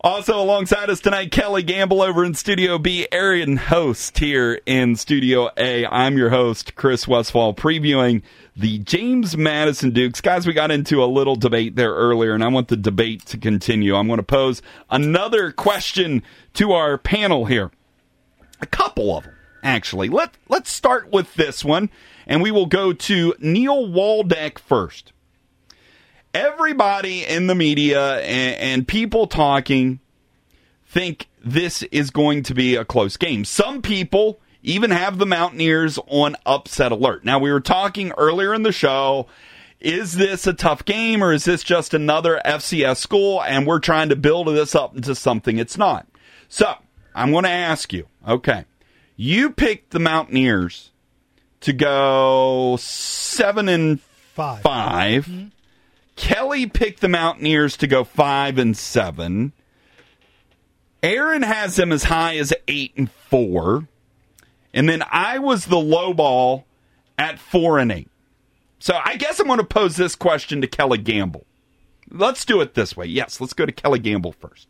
Also, alongside us tonight, Kelly Gamble over in Studio B, Aaron Host here in Studio A. I'm your host, Chris Westfall, previewing the James Madison Dukes. Guys, we got into a little debate there earlier, and I want the debate to continue. I'm going to pose another question to our panel here. A couple of them, actually. Let, let's start with this one, and we will go to Neil Waldeck first everybody in the media and, and people talking think this is going to be a close game. Some people even have the Mountaineers on upset alert. Now, we were talking earlier in the show. Is this a tough game or is this just another FCS school and we're trying to build this up into something it's not? So, I'm going to ask you, okay, you picked the Mountaineers to go seven and
Five.
5 mm-hmm. Kelly picked the Mountaineers to go five and seven. Aaron has them as high as eight and four. And then I was the low ball at four and eight. So I guess I'm going to pose this question to Kelly Gamble. Let's do it this way. Yes, let's go to Kelly Gamble first.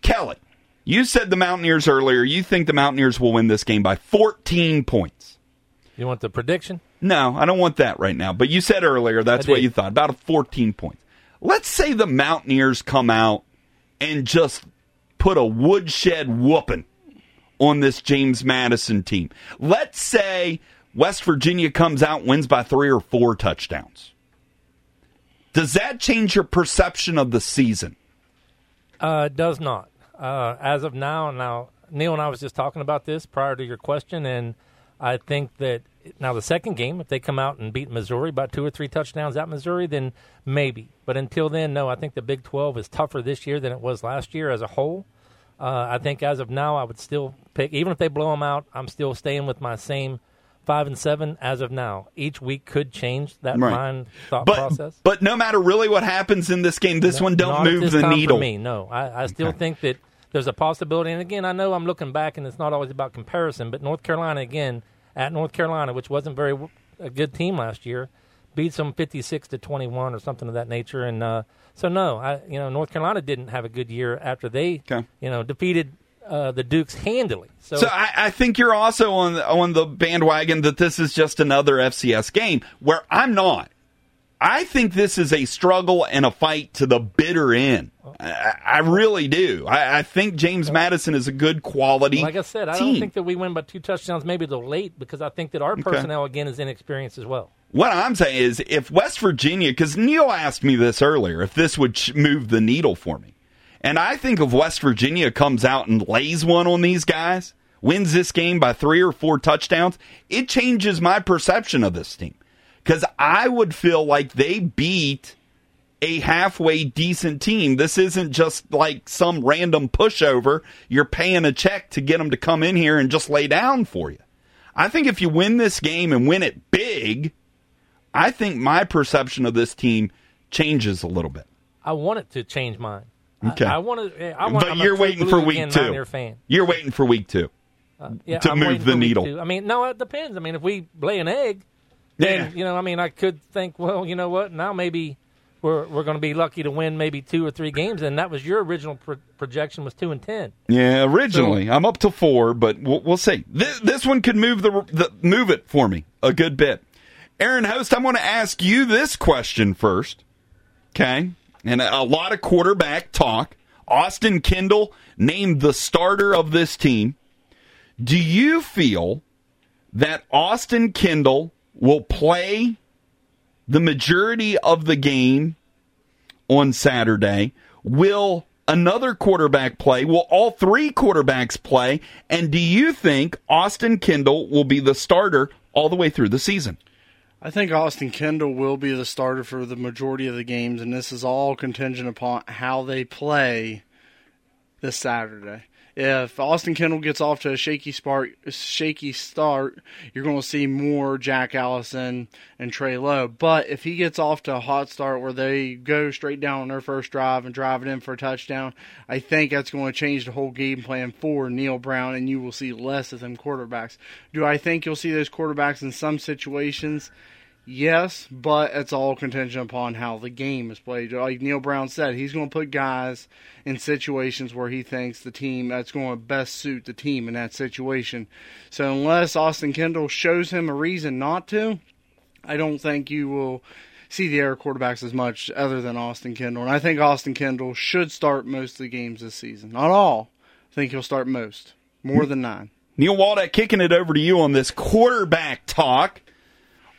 Kelly, you said the Mountaineers earlier. You think the Mountaineers will win this game by 14 points.
You want the prediction?
No, I don't want that right now. But you said earlier that's what you thought about a 14 points. Let's say the Mountaineers come out and just put a woodshed whooping on this James Madison team. Let's say West Virginia comes out wins by three or four touchdowns. Does that change your perception of the season?
Uh, it does not. Uh, as of now, now Neil and I was just talking about this prior to your question, and I think that now the second game, if they come out and beat Missouri by two or three touchdowns at Missouri, then maybe. But until then, no. I think the Big Twelve is tougher this year than it was last year as a whole. Uh, I think as of now, I would still pick, even if they blow them out, I'm still staying with my same five and seven as of now. Each week could change that
Right.
mind thought
But
process.
but no matter really what happens in this game, this one don't move the needle.
Me, no. I, I still
Okay.
think that there's a possibility. And again, I know I'm looking back, and it's not always about comparison. But North Carolina again at North Carolina, which wasn't very a good team last year, beats them 56 to 21 or something of that nature. And uh, so no, I you know North Carolina didn't have a good year after they
Okay.
you know defeated uh, the Dukes handily. So,
So I, I think you're also on on the bandwagon that this is just another FCS game where I'm not. I think this is a struggle and a fight to the bitter end. I, I really do. I, I think James Madison is a good quality.
like I said, I
team.
don't think that we win by two touchdowns, maybe till late, because I think that our personnel again is inexperienced as well.
What I'm saying is, if West Virginia, because Neil asked me this earlier, if this would move the needle for me, and I think if West Virginia comes out and lays one on these guys, wins this game by three or four touchdowns, it changes my perception of this team. Because I would feel like they beat a halfway decent team. This isn't just like some random pushover. You're paying a check to get them to come in here and just lay down for you. I think if you win this game and win it big, I think my perception of this team changes a little bit.
I want it to change mine.
Okay.
I, I want to. Eh, I want,
but
I'm
you're waiting for week two.
Fan.
You're waiting for week two.
Uh, yeah,
to
I'm
move the needle.
I mean, no, it depends. I mean, if we lay an egg, then
Yeah.
you know, I mean, I could think, well, you know what? Now maybe we're we're going to be lucky to win maybe two or three games, and that was your original pro- projection was two and ten.
Yeah, originally I'm up to four, but we'll, we'll see. This, this one could move the, the move it for me a good bit. Aaron Host, I'm going to ask you this question first. Okay, and a, a lot of quarterback talk. Austin Kendall named the starter of this team. Do you feel that Austin Kendall will play the majority of the game on Saturday? Will another quarterback play? Will all three quarterbacks play? And do you think Austin Kendall will be the starter all the way through the season?
I think Austin Kendall will be the starter for the majority of the games, and this is all contingent upon how they play this Saturday. If Austin Kendall gets off to a shaky start, shaky start, you're going to see more Jack Allison and Trey Lowe. But if he gets off to a hot start where they go straight down on their first drive and drive it in for a touchdown, I think that's going to change the whole game plan for Neal Brown, and you will see less of them quarterbacks. Do I think you'll see those quarterbacks in some situations? Yes, but it's all contingent upon how the game is played. Like Neal Brown said, he's going to put guys in situations where he thinks the team that's going to best suit the team in that situation. So unless Austin Kendall shows him a reason not to, I don't think you will see the air quarterbacks as much other than Austin Kendall. And I think Austin Kendall should start most of the games this season. Not all. I think he'll start most. More than nine.
Neil Waldeck kicking it over to you on this quarterback talk.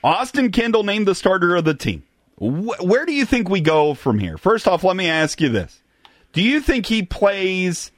Austin Kendall named the starter of the team. Wh- where do you think we go from here? First off, let me ask you this. Do you think he plays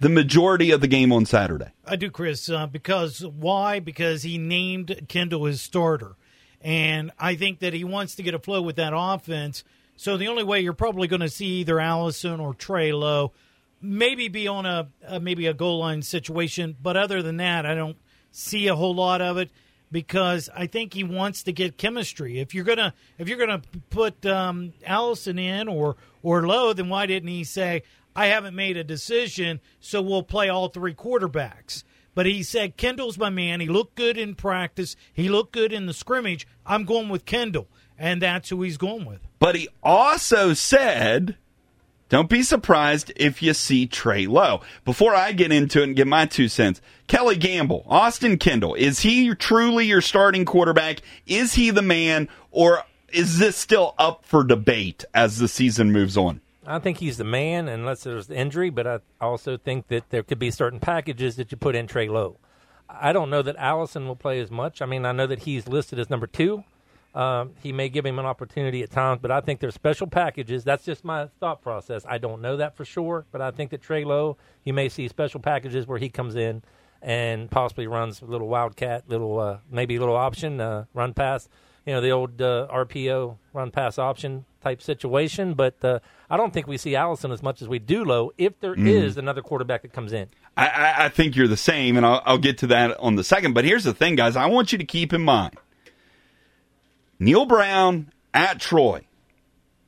the majority of the game on Saturday?
I do, Chris. Uh, because why? Because he named Kendall his starter, and I think that he wants to get a flow with that offense. So the only way you're probably going to see either Allison or Trey Lowe, maybe be on a, a maybe a goal line situation, but other than that, I don't see a whole lot of it because I think he wants to get chemistry. If you're gonna if you're gonna put um, Allison in or or Lowe, then why didn't he say I haven't made a decision, so we'll play all three quarterbacks? But he said Kendall's my man. He looked good in practice. He looked good in the scrimmage. I'm going with Kendall, and that's who he's going with.
But he also said, don't be surprised if you see Trey Lowe. Before I get into it and give my two cents, Kelly Gamble, Austin Kendall, is he truly your starting quarterback? Is he the man, or is this still up for debate as the season moves on?
I think he's the man unless there's injury, but I also think that there could be certain packages that you put in Trey Lowe. I don't know that Allison will play as much. I mean, I know that he's listed as number two Um, he may give him an opportunity at times, but I think there's special packages. That's just my thought process. I don't know that for sure, but I think that Trey Lowe, you may see special packages where he comes in and possibly runs a little wildcat, little uh, maybe a little option uh, run pass. You know, the old uh, RPO run pass option type situation. But uh, I don't think we see Allison as much as we do Lowe if there is another quarterback that comes in.
I, I, I think you're the same, and I'll, I'll get to that on the second. But here's the thing, guys. I want you to keep in mind Neal Brown at Troy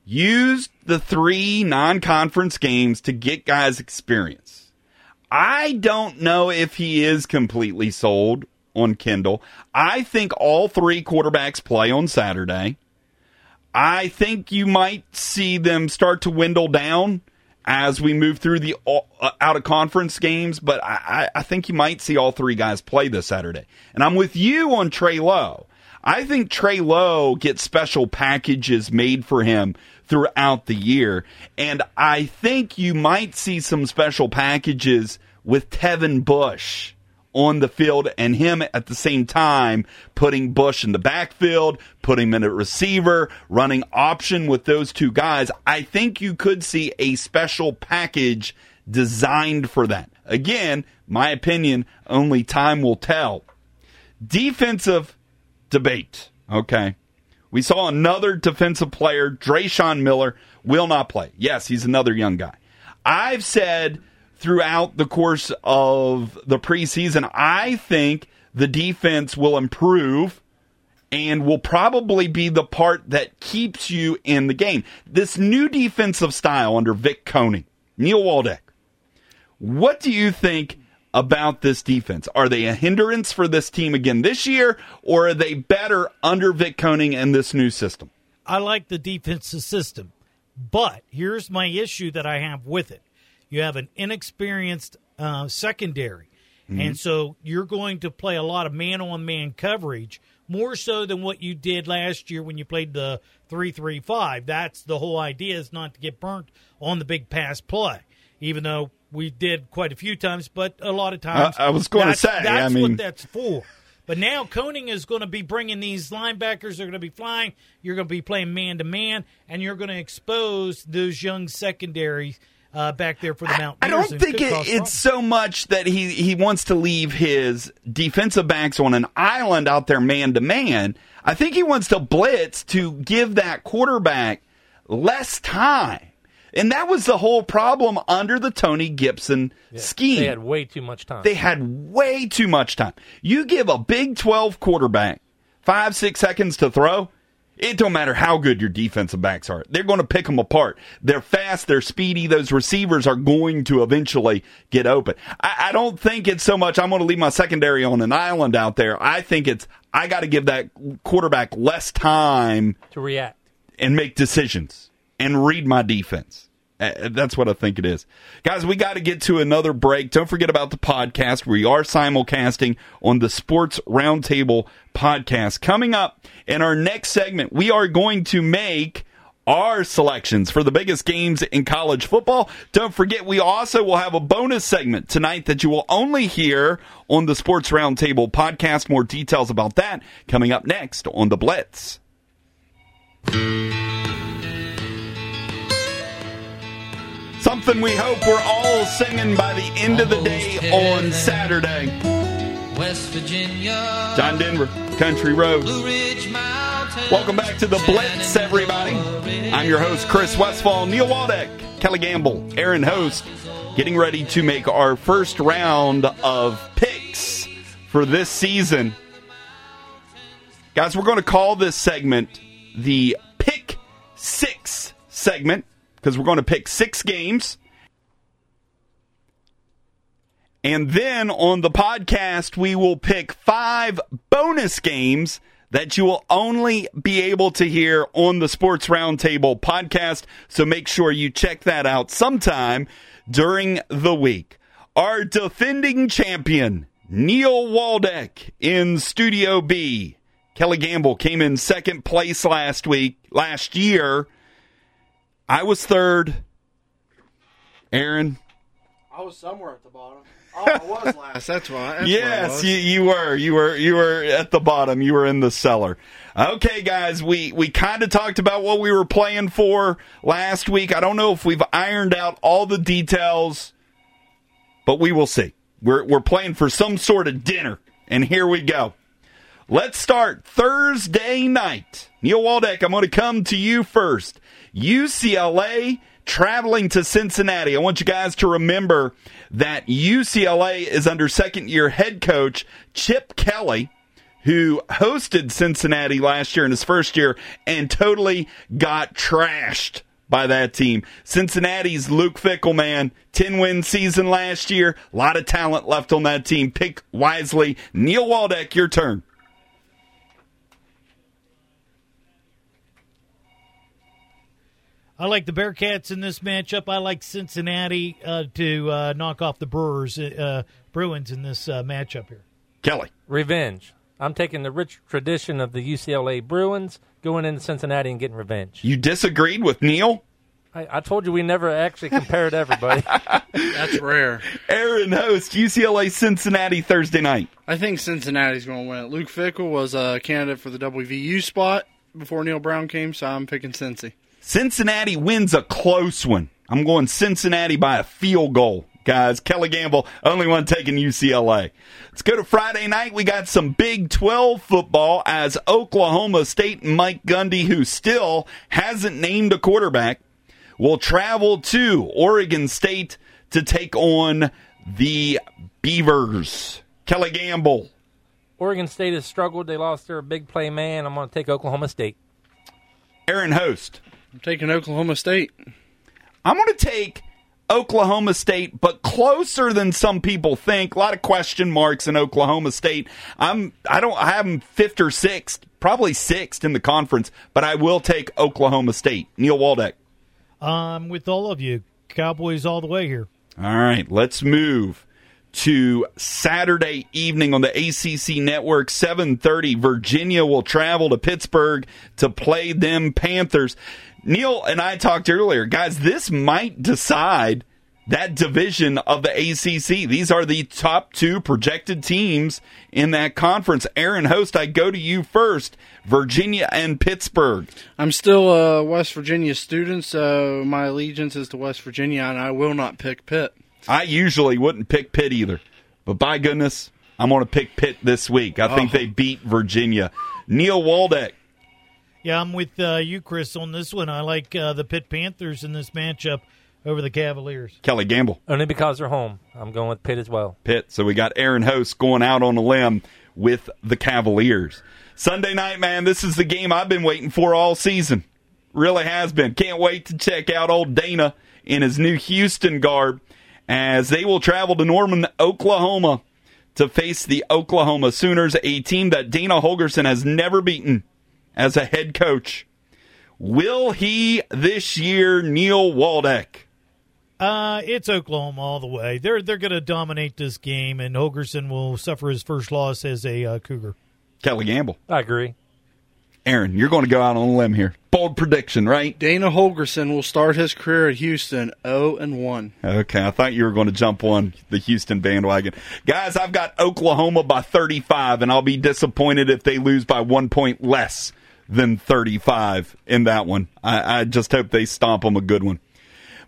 used the three non conference games to get guys experience. I don't know if he is completely sold on Kendall. I think all three quarterbacks play on Saturday. I think you might see them start to dwindle down as we move through the uh, out of conference games, but I, I think you might see all three guys play this Saturday. And I'm with you on Trey Lowe. I think Trey Lowe gets special packages made for him throughout the year. And I think you might see some special packages with Tevin Bush on the field and him at the same time putting Bush in the backfield, putting him in a receiver, running option with those two guys. I think you could see a special package designed for that. Again, my opinion, only time will tell. Defensive debate. Okay. We saw another defensive player, Dreshun Miller, will not play. Yes, he's another young guy. I've said throughout the course of the preseason, I think the defense will improve and will probably be the part that keeps you in the game. This new defensive style under Vic Koenning, Neil Waldeck, what do you think about this defense? Are they a hindrance for this team again this year, or are they better under Vic Koenning and this new system?
I like the defensive system, but here's my issue that I have with it. You have an inexperienced uh, secondary, and so you're going to play a lot of man on man coverage more so than what you did last year when you played the 3-3-5. That's the whole idea is not to get burnt on the big pass play. Even though we did quite a few times, but a lot of times
I- I was gonna
that's-
say, I
that's
mean-
what that's for. But now Koenning is going to be bringing these linebackers. They're going to be flying. You're going to be playing man to man, and you're going to expose those young secondaries uh, back there for the mountain
I
Mountaineers.
don't think it, it's so much that he, he wants to leave his defensive backs on an island out there man to man. I think he wants to blitz to give that quarterback less time. And that was the whole problem under the Tony Gibson scheme.
They had way too much time.
They had way too much time. You give a Big 12 quarterback five, six seconds to throw, it don't matter how good your defensive backs are. They're going to pick them apart. They're fast. They're speedy. Those receivers are going to eventually get open. I, I don't think it's so much I'm going to leave my secondary on an island out there. I think it's I got to give that quarterback less time
to react.
and make decisions and read my defense. Uh, That's what I think it is. Guys, we got to get to another break. Don't forget about the podcast. We are simulcasting on the Sports Roundtable podcast. Coming up in our next segment, we are going to make our selections for the biggest games in college football. Don't forget, we also will have a bonus segment tonight that you will only hear on the Sports Roundtable podcast. More details about that coming up next on The Blitz. Something we hope we're all singing by the end of the day on Saturday.
West Virginia,
John Denver, Country Road.
Blue Ridge Mountains.
Welcome back to the Blitz, everybody. I'm your host, Chris Westfall, Neil Waldeck, Kelly Gamble, Aaron Host, getting ready to make our first round of picks for this season. Guys, we're going to call this segment the Pick Six segment because we're going to pick six games. And then on the podcast, we will pick five bonus games that you will only be able to hear on the Sports Roundtable podcast. So make sure you check that out sometime during the week. Our defending champion, Neil Waldeck in Studio B. Kelly Gamble came in second place last week, last year. I was third. Aaron,
I was somewhere at the bottom. Oh, I was last. That's why. That's
Yes,
was.
you, you were. You were. You were at the bottom. You were in the cellar. Okay, guys, we we kind of talked about what we were playing for last week. I don't know if we've ironed out all the details, but we will see. We're we're playing for some sort of dinner, and here we go. Let's start Thursday night. Neil Waldeck, I'm going to come to you first. UCLA traveling to Cincinnati. I want you guys to remember that UCLA is under second year head coach Chip Kelly, who hosted Cincinnati last year in his first year and totally got trashed by that team. Cincinnati's Luke Fickell, man, 10 win season last year. A lot of talent left on that team. Pick wisely. Neil Waldeck, your turn.
I like the Bearcats in this matchup. I like Cincinnati uh, to uh, knock off the Brewers, uh, Bruins in this uh, matchup here.
Kelly.
Revenge. I'm taking the rich tradition of the UCLA Bruins, going into Cincinnati and getting revenge.
You disagreed with Neil?
I, I told you we never actually compared everybody.
That's rare.
Aaron host UCLA Cincinnati Thursday night.
I think Cincinnati's going to win it. Luke Fickell was a candidate for the WVU spot before Neil Brown came, so I'm picking Cincy.
Cincinnati wins a close one. I'm going Cincinnati by a field goal. Guys, Kelly Gamble, only one taking UCLA. Let's go to Friday night. We got some Big 12 football as Oklahoma State and Mike Gundy, who still hasn't named a quarterback, will travel to Oregon State to take on the Beavers. Kelly Gamble.
Oregon State has struggled. They lost their big play man. I'm going to take Oklahoma State.
Aaron Host.
I'm taking Oklahoma State.
I'm going to take Oklahoma State, but closer than some people think. A lot of question marks in Oklahoma State. I'm I don't I have them fifth or sixth, probably sixth in the conference, but I will take Oklahoma State. Neil Waldeck.
Um, with all of you, Cowboys all the way here.
All right, let's move to Saturday evening on the ACC network 7:30 Virginia will travel to Pittsburgh to play them Panthers. Neil and I talked earlier, guys, this might decide that division of the ACC. These are the top 2 projected teams in that conference. Aaron Host, I go to you first. Virginia and Pittsburgh.
I'm still a West Virginia student, so my allegiance is to West Virginia, and I will not pick Pitt.
I usually wouldn't pick Pitt either, but by goodness, I'm going to pick Pitt this week. I think
Oh.
they beat Virginia. Neil Waldeck.
Yeah, I'm with uh, you, Chris, on this one. I like uh, the Pitt Panthers in this matchup over the Cavaliers.
Kelly Gamble,
Only because they're home. I'm going with Pitt as well.
Pitt. So we got Aaron Host going out on a limb with the Cavaliers. Sunday night, man, this is the game I've been waiting for all season. Really has been. Can't wait to check out old Dana in his new Houston garb as they will travel to Norman, Oklahoma to face the Oklahoma Sooners, a team that Dana Holgorsen has never beaten as a head coach. Will he this year, Neil Waldeck?
Uh, it's Oklahoma all the way. They're they're going to dominate this game, and Holgorsen will suffer his first loss as a uh, Cougar.
Kelly Gamble.
I agree.
Aaron, you're going to go out on a limb here. Bold prediction, right?
Dana Holgorsen will start his career at Houston 0 and 1.
Okay, I thought you were going to jump on the Houston bandwagon. Guys, I've got Oklahoma by 35, and I'll be disappointed if they lose by one point less than 35 in that one. I, I just hope they stomp them a good one.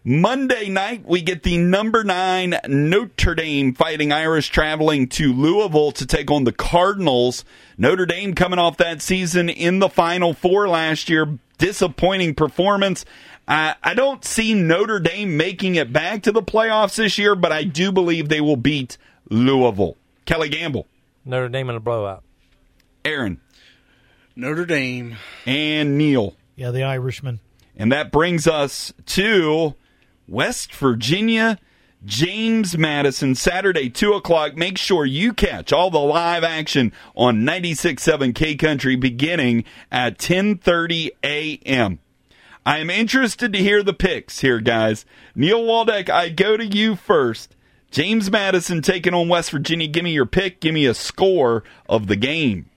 Monday night, we get the number nine Notre Dame fighting Irish traveling to Louisville to take on the Cardinals. Notre Dame coming off that season in the Final Four last year. Disappointing performance. I, I don't see Notre Dame making it back to the playoffs this year, but I do believe they will beat Louisville. Kelly Gamble,
Notre Dame in a blowout.
Aaron,
Notre Dame.
and Neil.
Yeah, the Irishman.
And that brings us to West Virginia, James Madison, Saturday, 2 o'clock. Make sure you catch all the live action on 96.7 K Country beginning at 10.30 a.m. I am interested to hear the picks here, guys. Neil Waldeck, I go to you first. James Madison taking on West Virginia. Give me your pick. Give me a score of the game.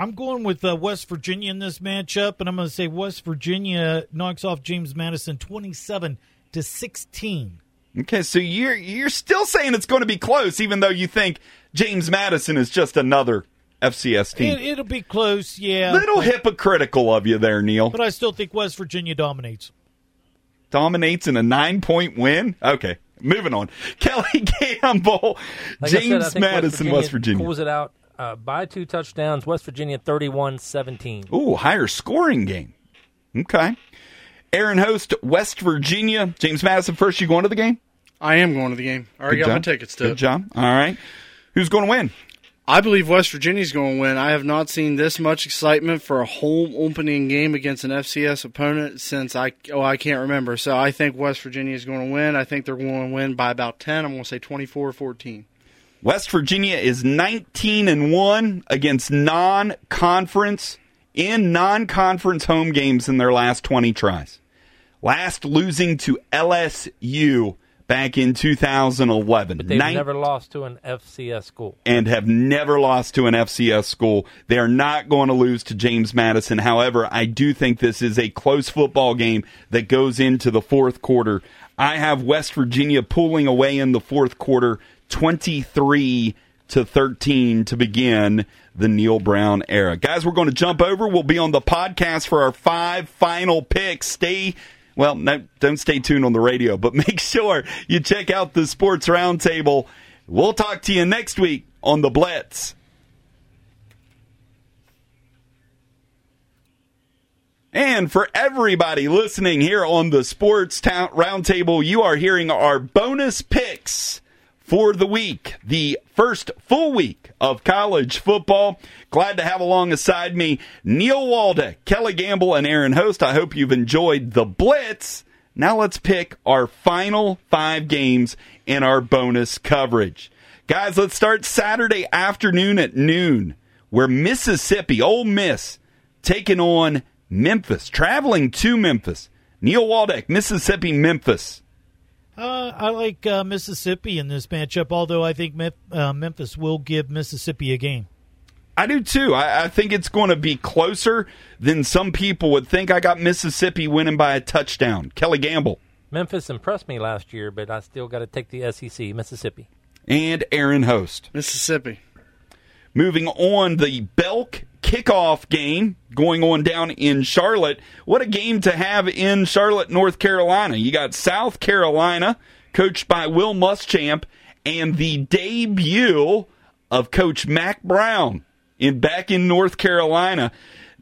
I'm going with uh, West Virginia in this matchup, and I'm going to say West Virginia knocks off James Madison 27 to 16.
Okay, so you're you're still saying it's going to be close, even though you think James Madison is just another FCS team.
It, it'll be close, yeah.
Little hypocritical of you there, Neil.
but I still think West Virginia dominates.
Dominates in a nine point win. Okay, moving on. Kelly Gamble,
Like I said, I
James
think
Madison, West Virginia.
pulls it out uh, by two touchdowns. West Virginia 31-17.
Ooh, higher scoring game. Okay. Aaron Host, West Virginia. James Madison first. You going to the game?
I am going to the game. I already
Good
got my tickets to
Good
it.
job. All right. Who's going to win?
I believe West Virginia's going to win. I have not seen this much excitement for a home opening game against an FCS opponent since I oh I can't remember. So I think West Virginia is going to win. I think they're going to win by about 10. I'm going to say 24-14.
West Virginia is 19 and 1 against non-conference in non-conference home games in their last 20 tries. Last losing to LSU back in 2011.
But they've
Nin-
never lost to an FCS school.
and have never lost to an FCS school. They are not going to lose to James Madison. However, I do think this is a close football game that goes into the fourth quarter. I have West Virginia pulling away in the fourth quarter 23 to 13 to begin the Neal Brown era. Guys, we're going to jump over. We'll be on the podcast for our five final picks. Stay well, no, don't stay tuned on the radio, but make sure you check out the Sports Roundtable. We'll talk to you next week on the Blitz. And for everybody listening here on the Sports Town Roundtable, you are hearing our bonus picks for the week, the first full week of college football. Glad to have alongside me Neil Waldeck, Kelly Gamble, and Aaron Host. I hope you've enjoyed the Blitz. Now let's pick our final five games in our bonus coverage. Guys, let's start Saturday afternoon at noon, where Mississippi, Ole Miss, taking on Memphis, traveling to Memphis. Neil Waldeck, Mississippi, Memphis.
Uh, I like uh, Mississippi in this matchup, although I think Mem- uh, Memphis will give Mississippi a game.
I do too. I, I think it's going to be closer than some people would think. I got Mississippi winning by a touchdown. Kelly Gamble
Memphis impressed me last year, but I still got to take the SEC, Mississippi.
and Aaron Host.
Mississippi.
Moving on, the Belk kickoff game going on down in Charlotte. What a game to have in Charlotte, North Carolina. You got South Carolina, coached by Will Muschamp, and the debut of Coach Mack Brown in back in North Carolina.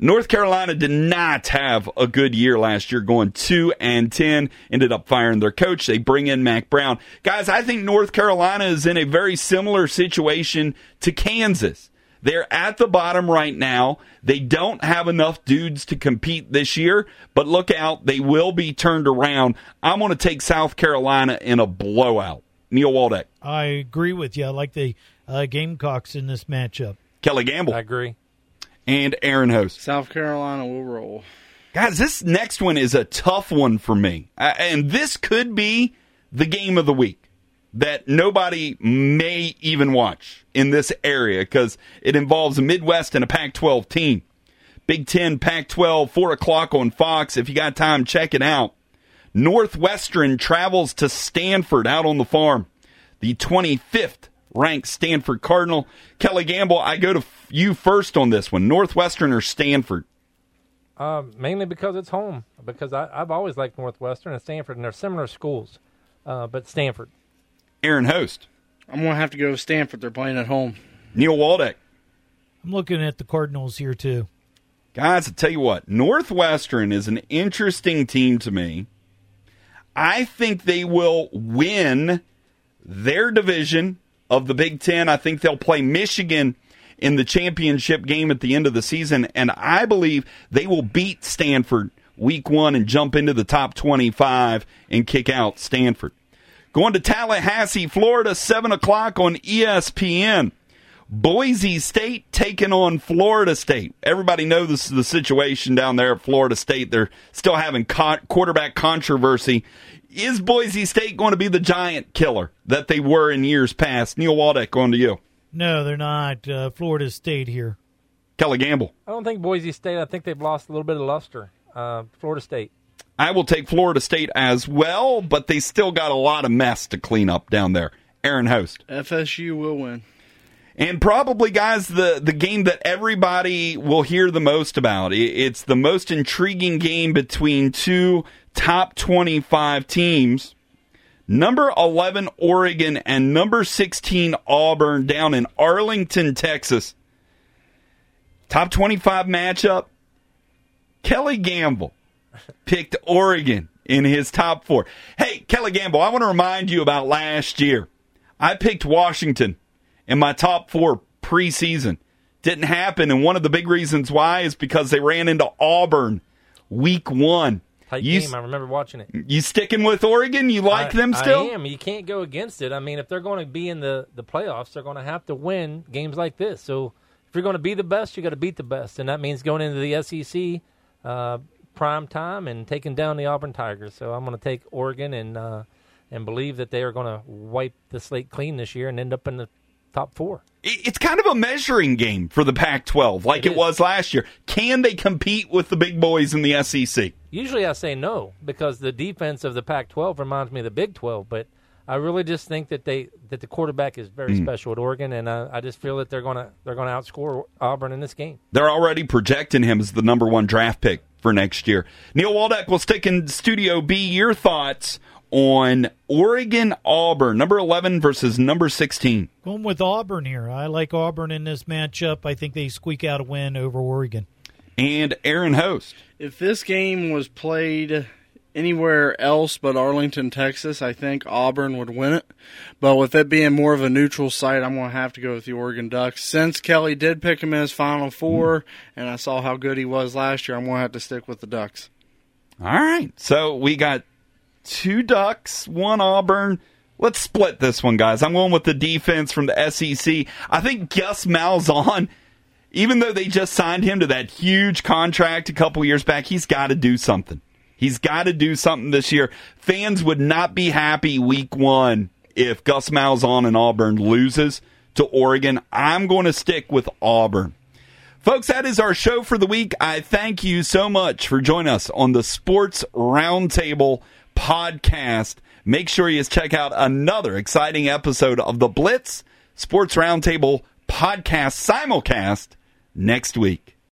North Carolina did not have a good year last year, going two and ten. Ended up firing their coach. They bring in Mack Brown, guys. I think North Carolina is in a very similar situation to Kansas. They're at the bottom right now. They don't have enough dudes to compete this year, but look out, they will be turned around. I'm going to take South Carolina in a blowout. Neil Waldeck,
I agree with you. I like the uh, Gamecocks in this matchup.
Kelly Gamble,
I agree.
And Aaron Host.
South Carolina will roll.
Guys, this next one is a tough one for me. Uh, and this could be the game of the week that nobody may even watch in this area because it involves a Midwest and a Pac 12 team. Big 10, Pac 12, 4 o'clock on Fox. If you got time, check it out. Northwestern travels to Stanford out on the farm. The 25th ranked Stanford Cardinal. Kelly Gamble, I go to f- you first on this one. Northwestern or Stanford?
Uh, mainly because it's home. Because I, I've always liked Northwestern and Stanford, and they're similar schools. Uh, but Stanford.
Aaron Host.
I'm going to have to go with Stanford. They're playing at home.
Neil Waldeck.
I'm looking at the Cardinals here too.
Guys, I tell you what, Northwestern is an interesting team to me. I think they will win their division of the Big Ten. I think they'll play Michigan in the championship game at the end of the season, and I believe they will beat Stanford week one and jump into the top 25 and kick out Stanford. Going to Tallahassee, Florida, 7 o'clock on ESPN. Boise State taking on Florida State. Everybody knows the situation down there at Florida State. They're still having co- quarterback controversy. Is Boise State going to be the giant killer that they were in years past? Neil Waldeck, going to you.
No, they're not. Uh, Florida State here.
Kelly Gamble.
I don't think Boise State. I think they've lost a little bit of luster. Uh, Florida State.
I will take Florida State as well, but they still got a lot of mess to clean up down there. Aaron Host.
FSU will win.
And probably, guys, the, the game that everybody will hear the most about. It's the most intriguing game between two top 25 teams. Number 11, Oregon, and number 16, Auburn, down in Arlington, Texas. Top 25 matchup. Kelly Gamble picked Oregon in his top four. Hey, Kelly Gamble, I want to remind you about last year. I picked Washington in my top four preseason. Didn't happen, and one of the big reasons why is because they ran into Auburn week one.
Tight
You,
game. I remember watching it.
you sticking with Oregon? You like
I-
them still?
I am. You can't go against it. I mean, if they're going to be in the, the playoffs, they're going to have to win games like this. So if you're going to be the best, you got to beat the best, and that means going into the SEC uh, prime time and taking down the Auburn Tigers. So I'm going to take Oregon and uh, and believe that they are going to wipe the slate clean this year and end up in the top four.
It's kind of a measuring game for the Pac 12, like
It
it was last year. Can they compete with the big boys in the SEC?
Usually I say no because the defense of the Pac-12 reminds me of the Big 12, but I really just think that they that the quarterback is very hmm. special at Oregon, and I, I just feel that they're gonna they're gonna outscore Auburn in this game.
They're already projecting him as the number one draft pick for next year. Neil Waldeck will stick in Studio B. Your thoughts on Oregon Auburn, number 11 versus number 16.
Going with Auburn here. I like Auburn in this matchup. I think they squeak out a win over Oregon.
And Aaron Host.
If this game was played anywhere else but Arlington, Texas, I think Auburn would win it. But with it being more of a neutral site, I'm going to have to go with the Oregon Ducks. Since Kelly did pick him in his Final Four, and I saw how good he was last year, I'm going to have to stick with the Ducks.
All right. So we got two Ducks, one Auburn. Let's split this one, guys. I'm going with the defense from the SEC. I think Gus Malzahn, even though they just signed him to that huge contract a couple years back, he's got to do something. He's got to do something this year. Fans would not be happy week one if Gus Malzahn and Auburn loses to Oregon. I'm going to stick with Auburn. Folks, that is our show for the week. I thank you so much for joining us on the Sports Roundtable podcast. Make sure you check out another exciting episode of the Blitz Sports Roundtable podcast simulcast next week.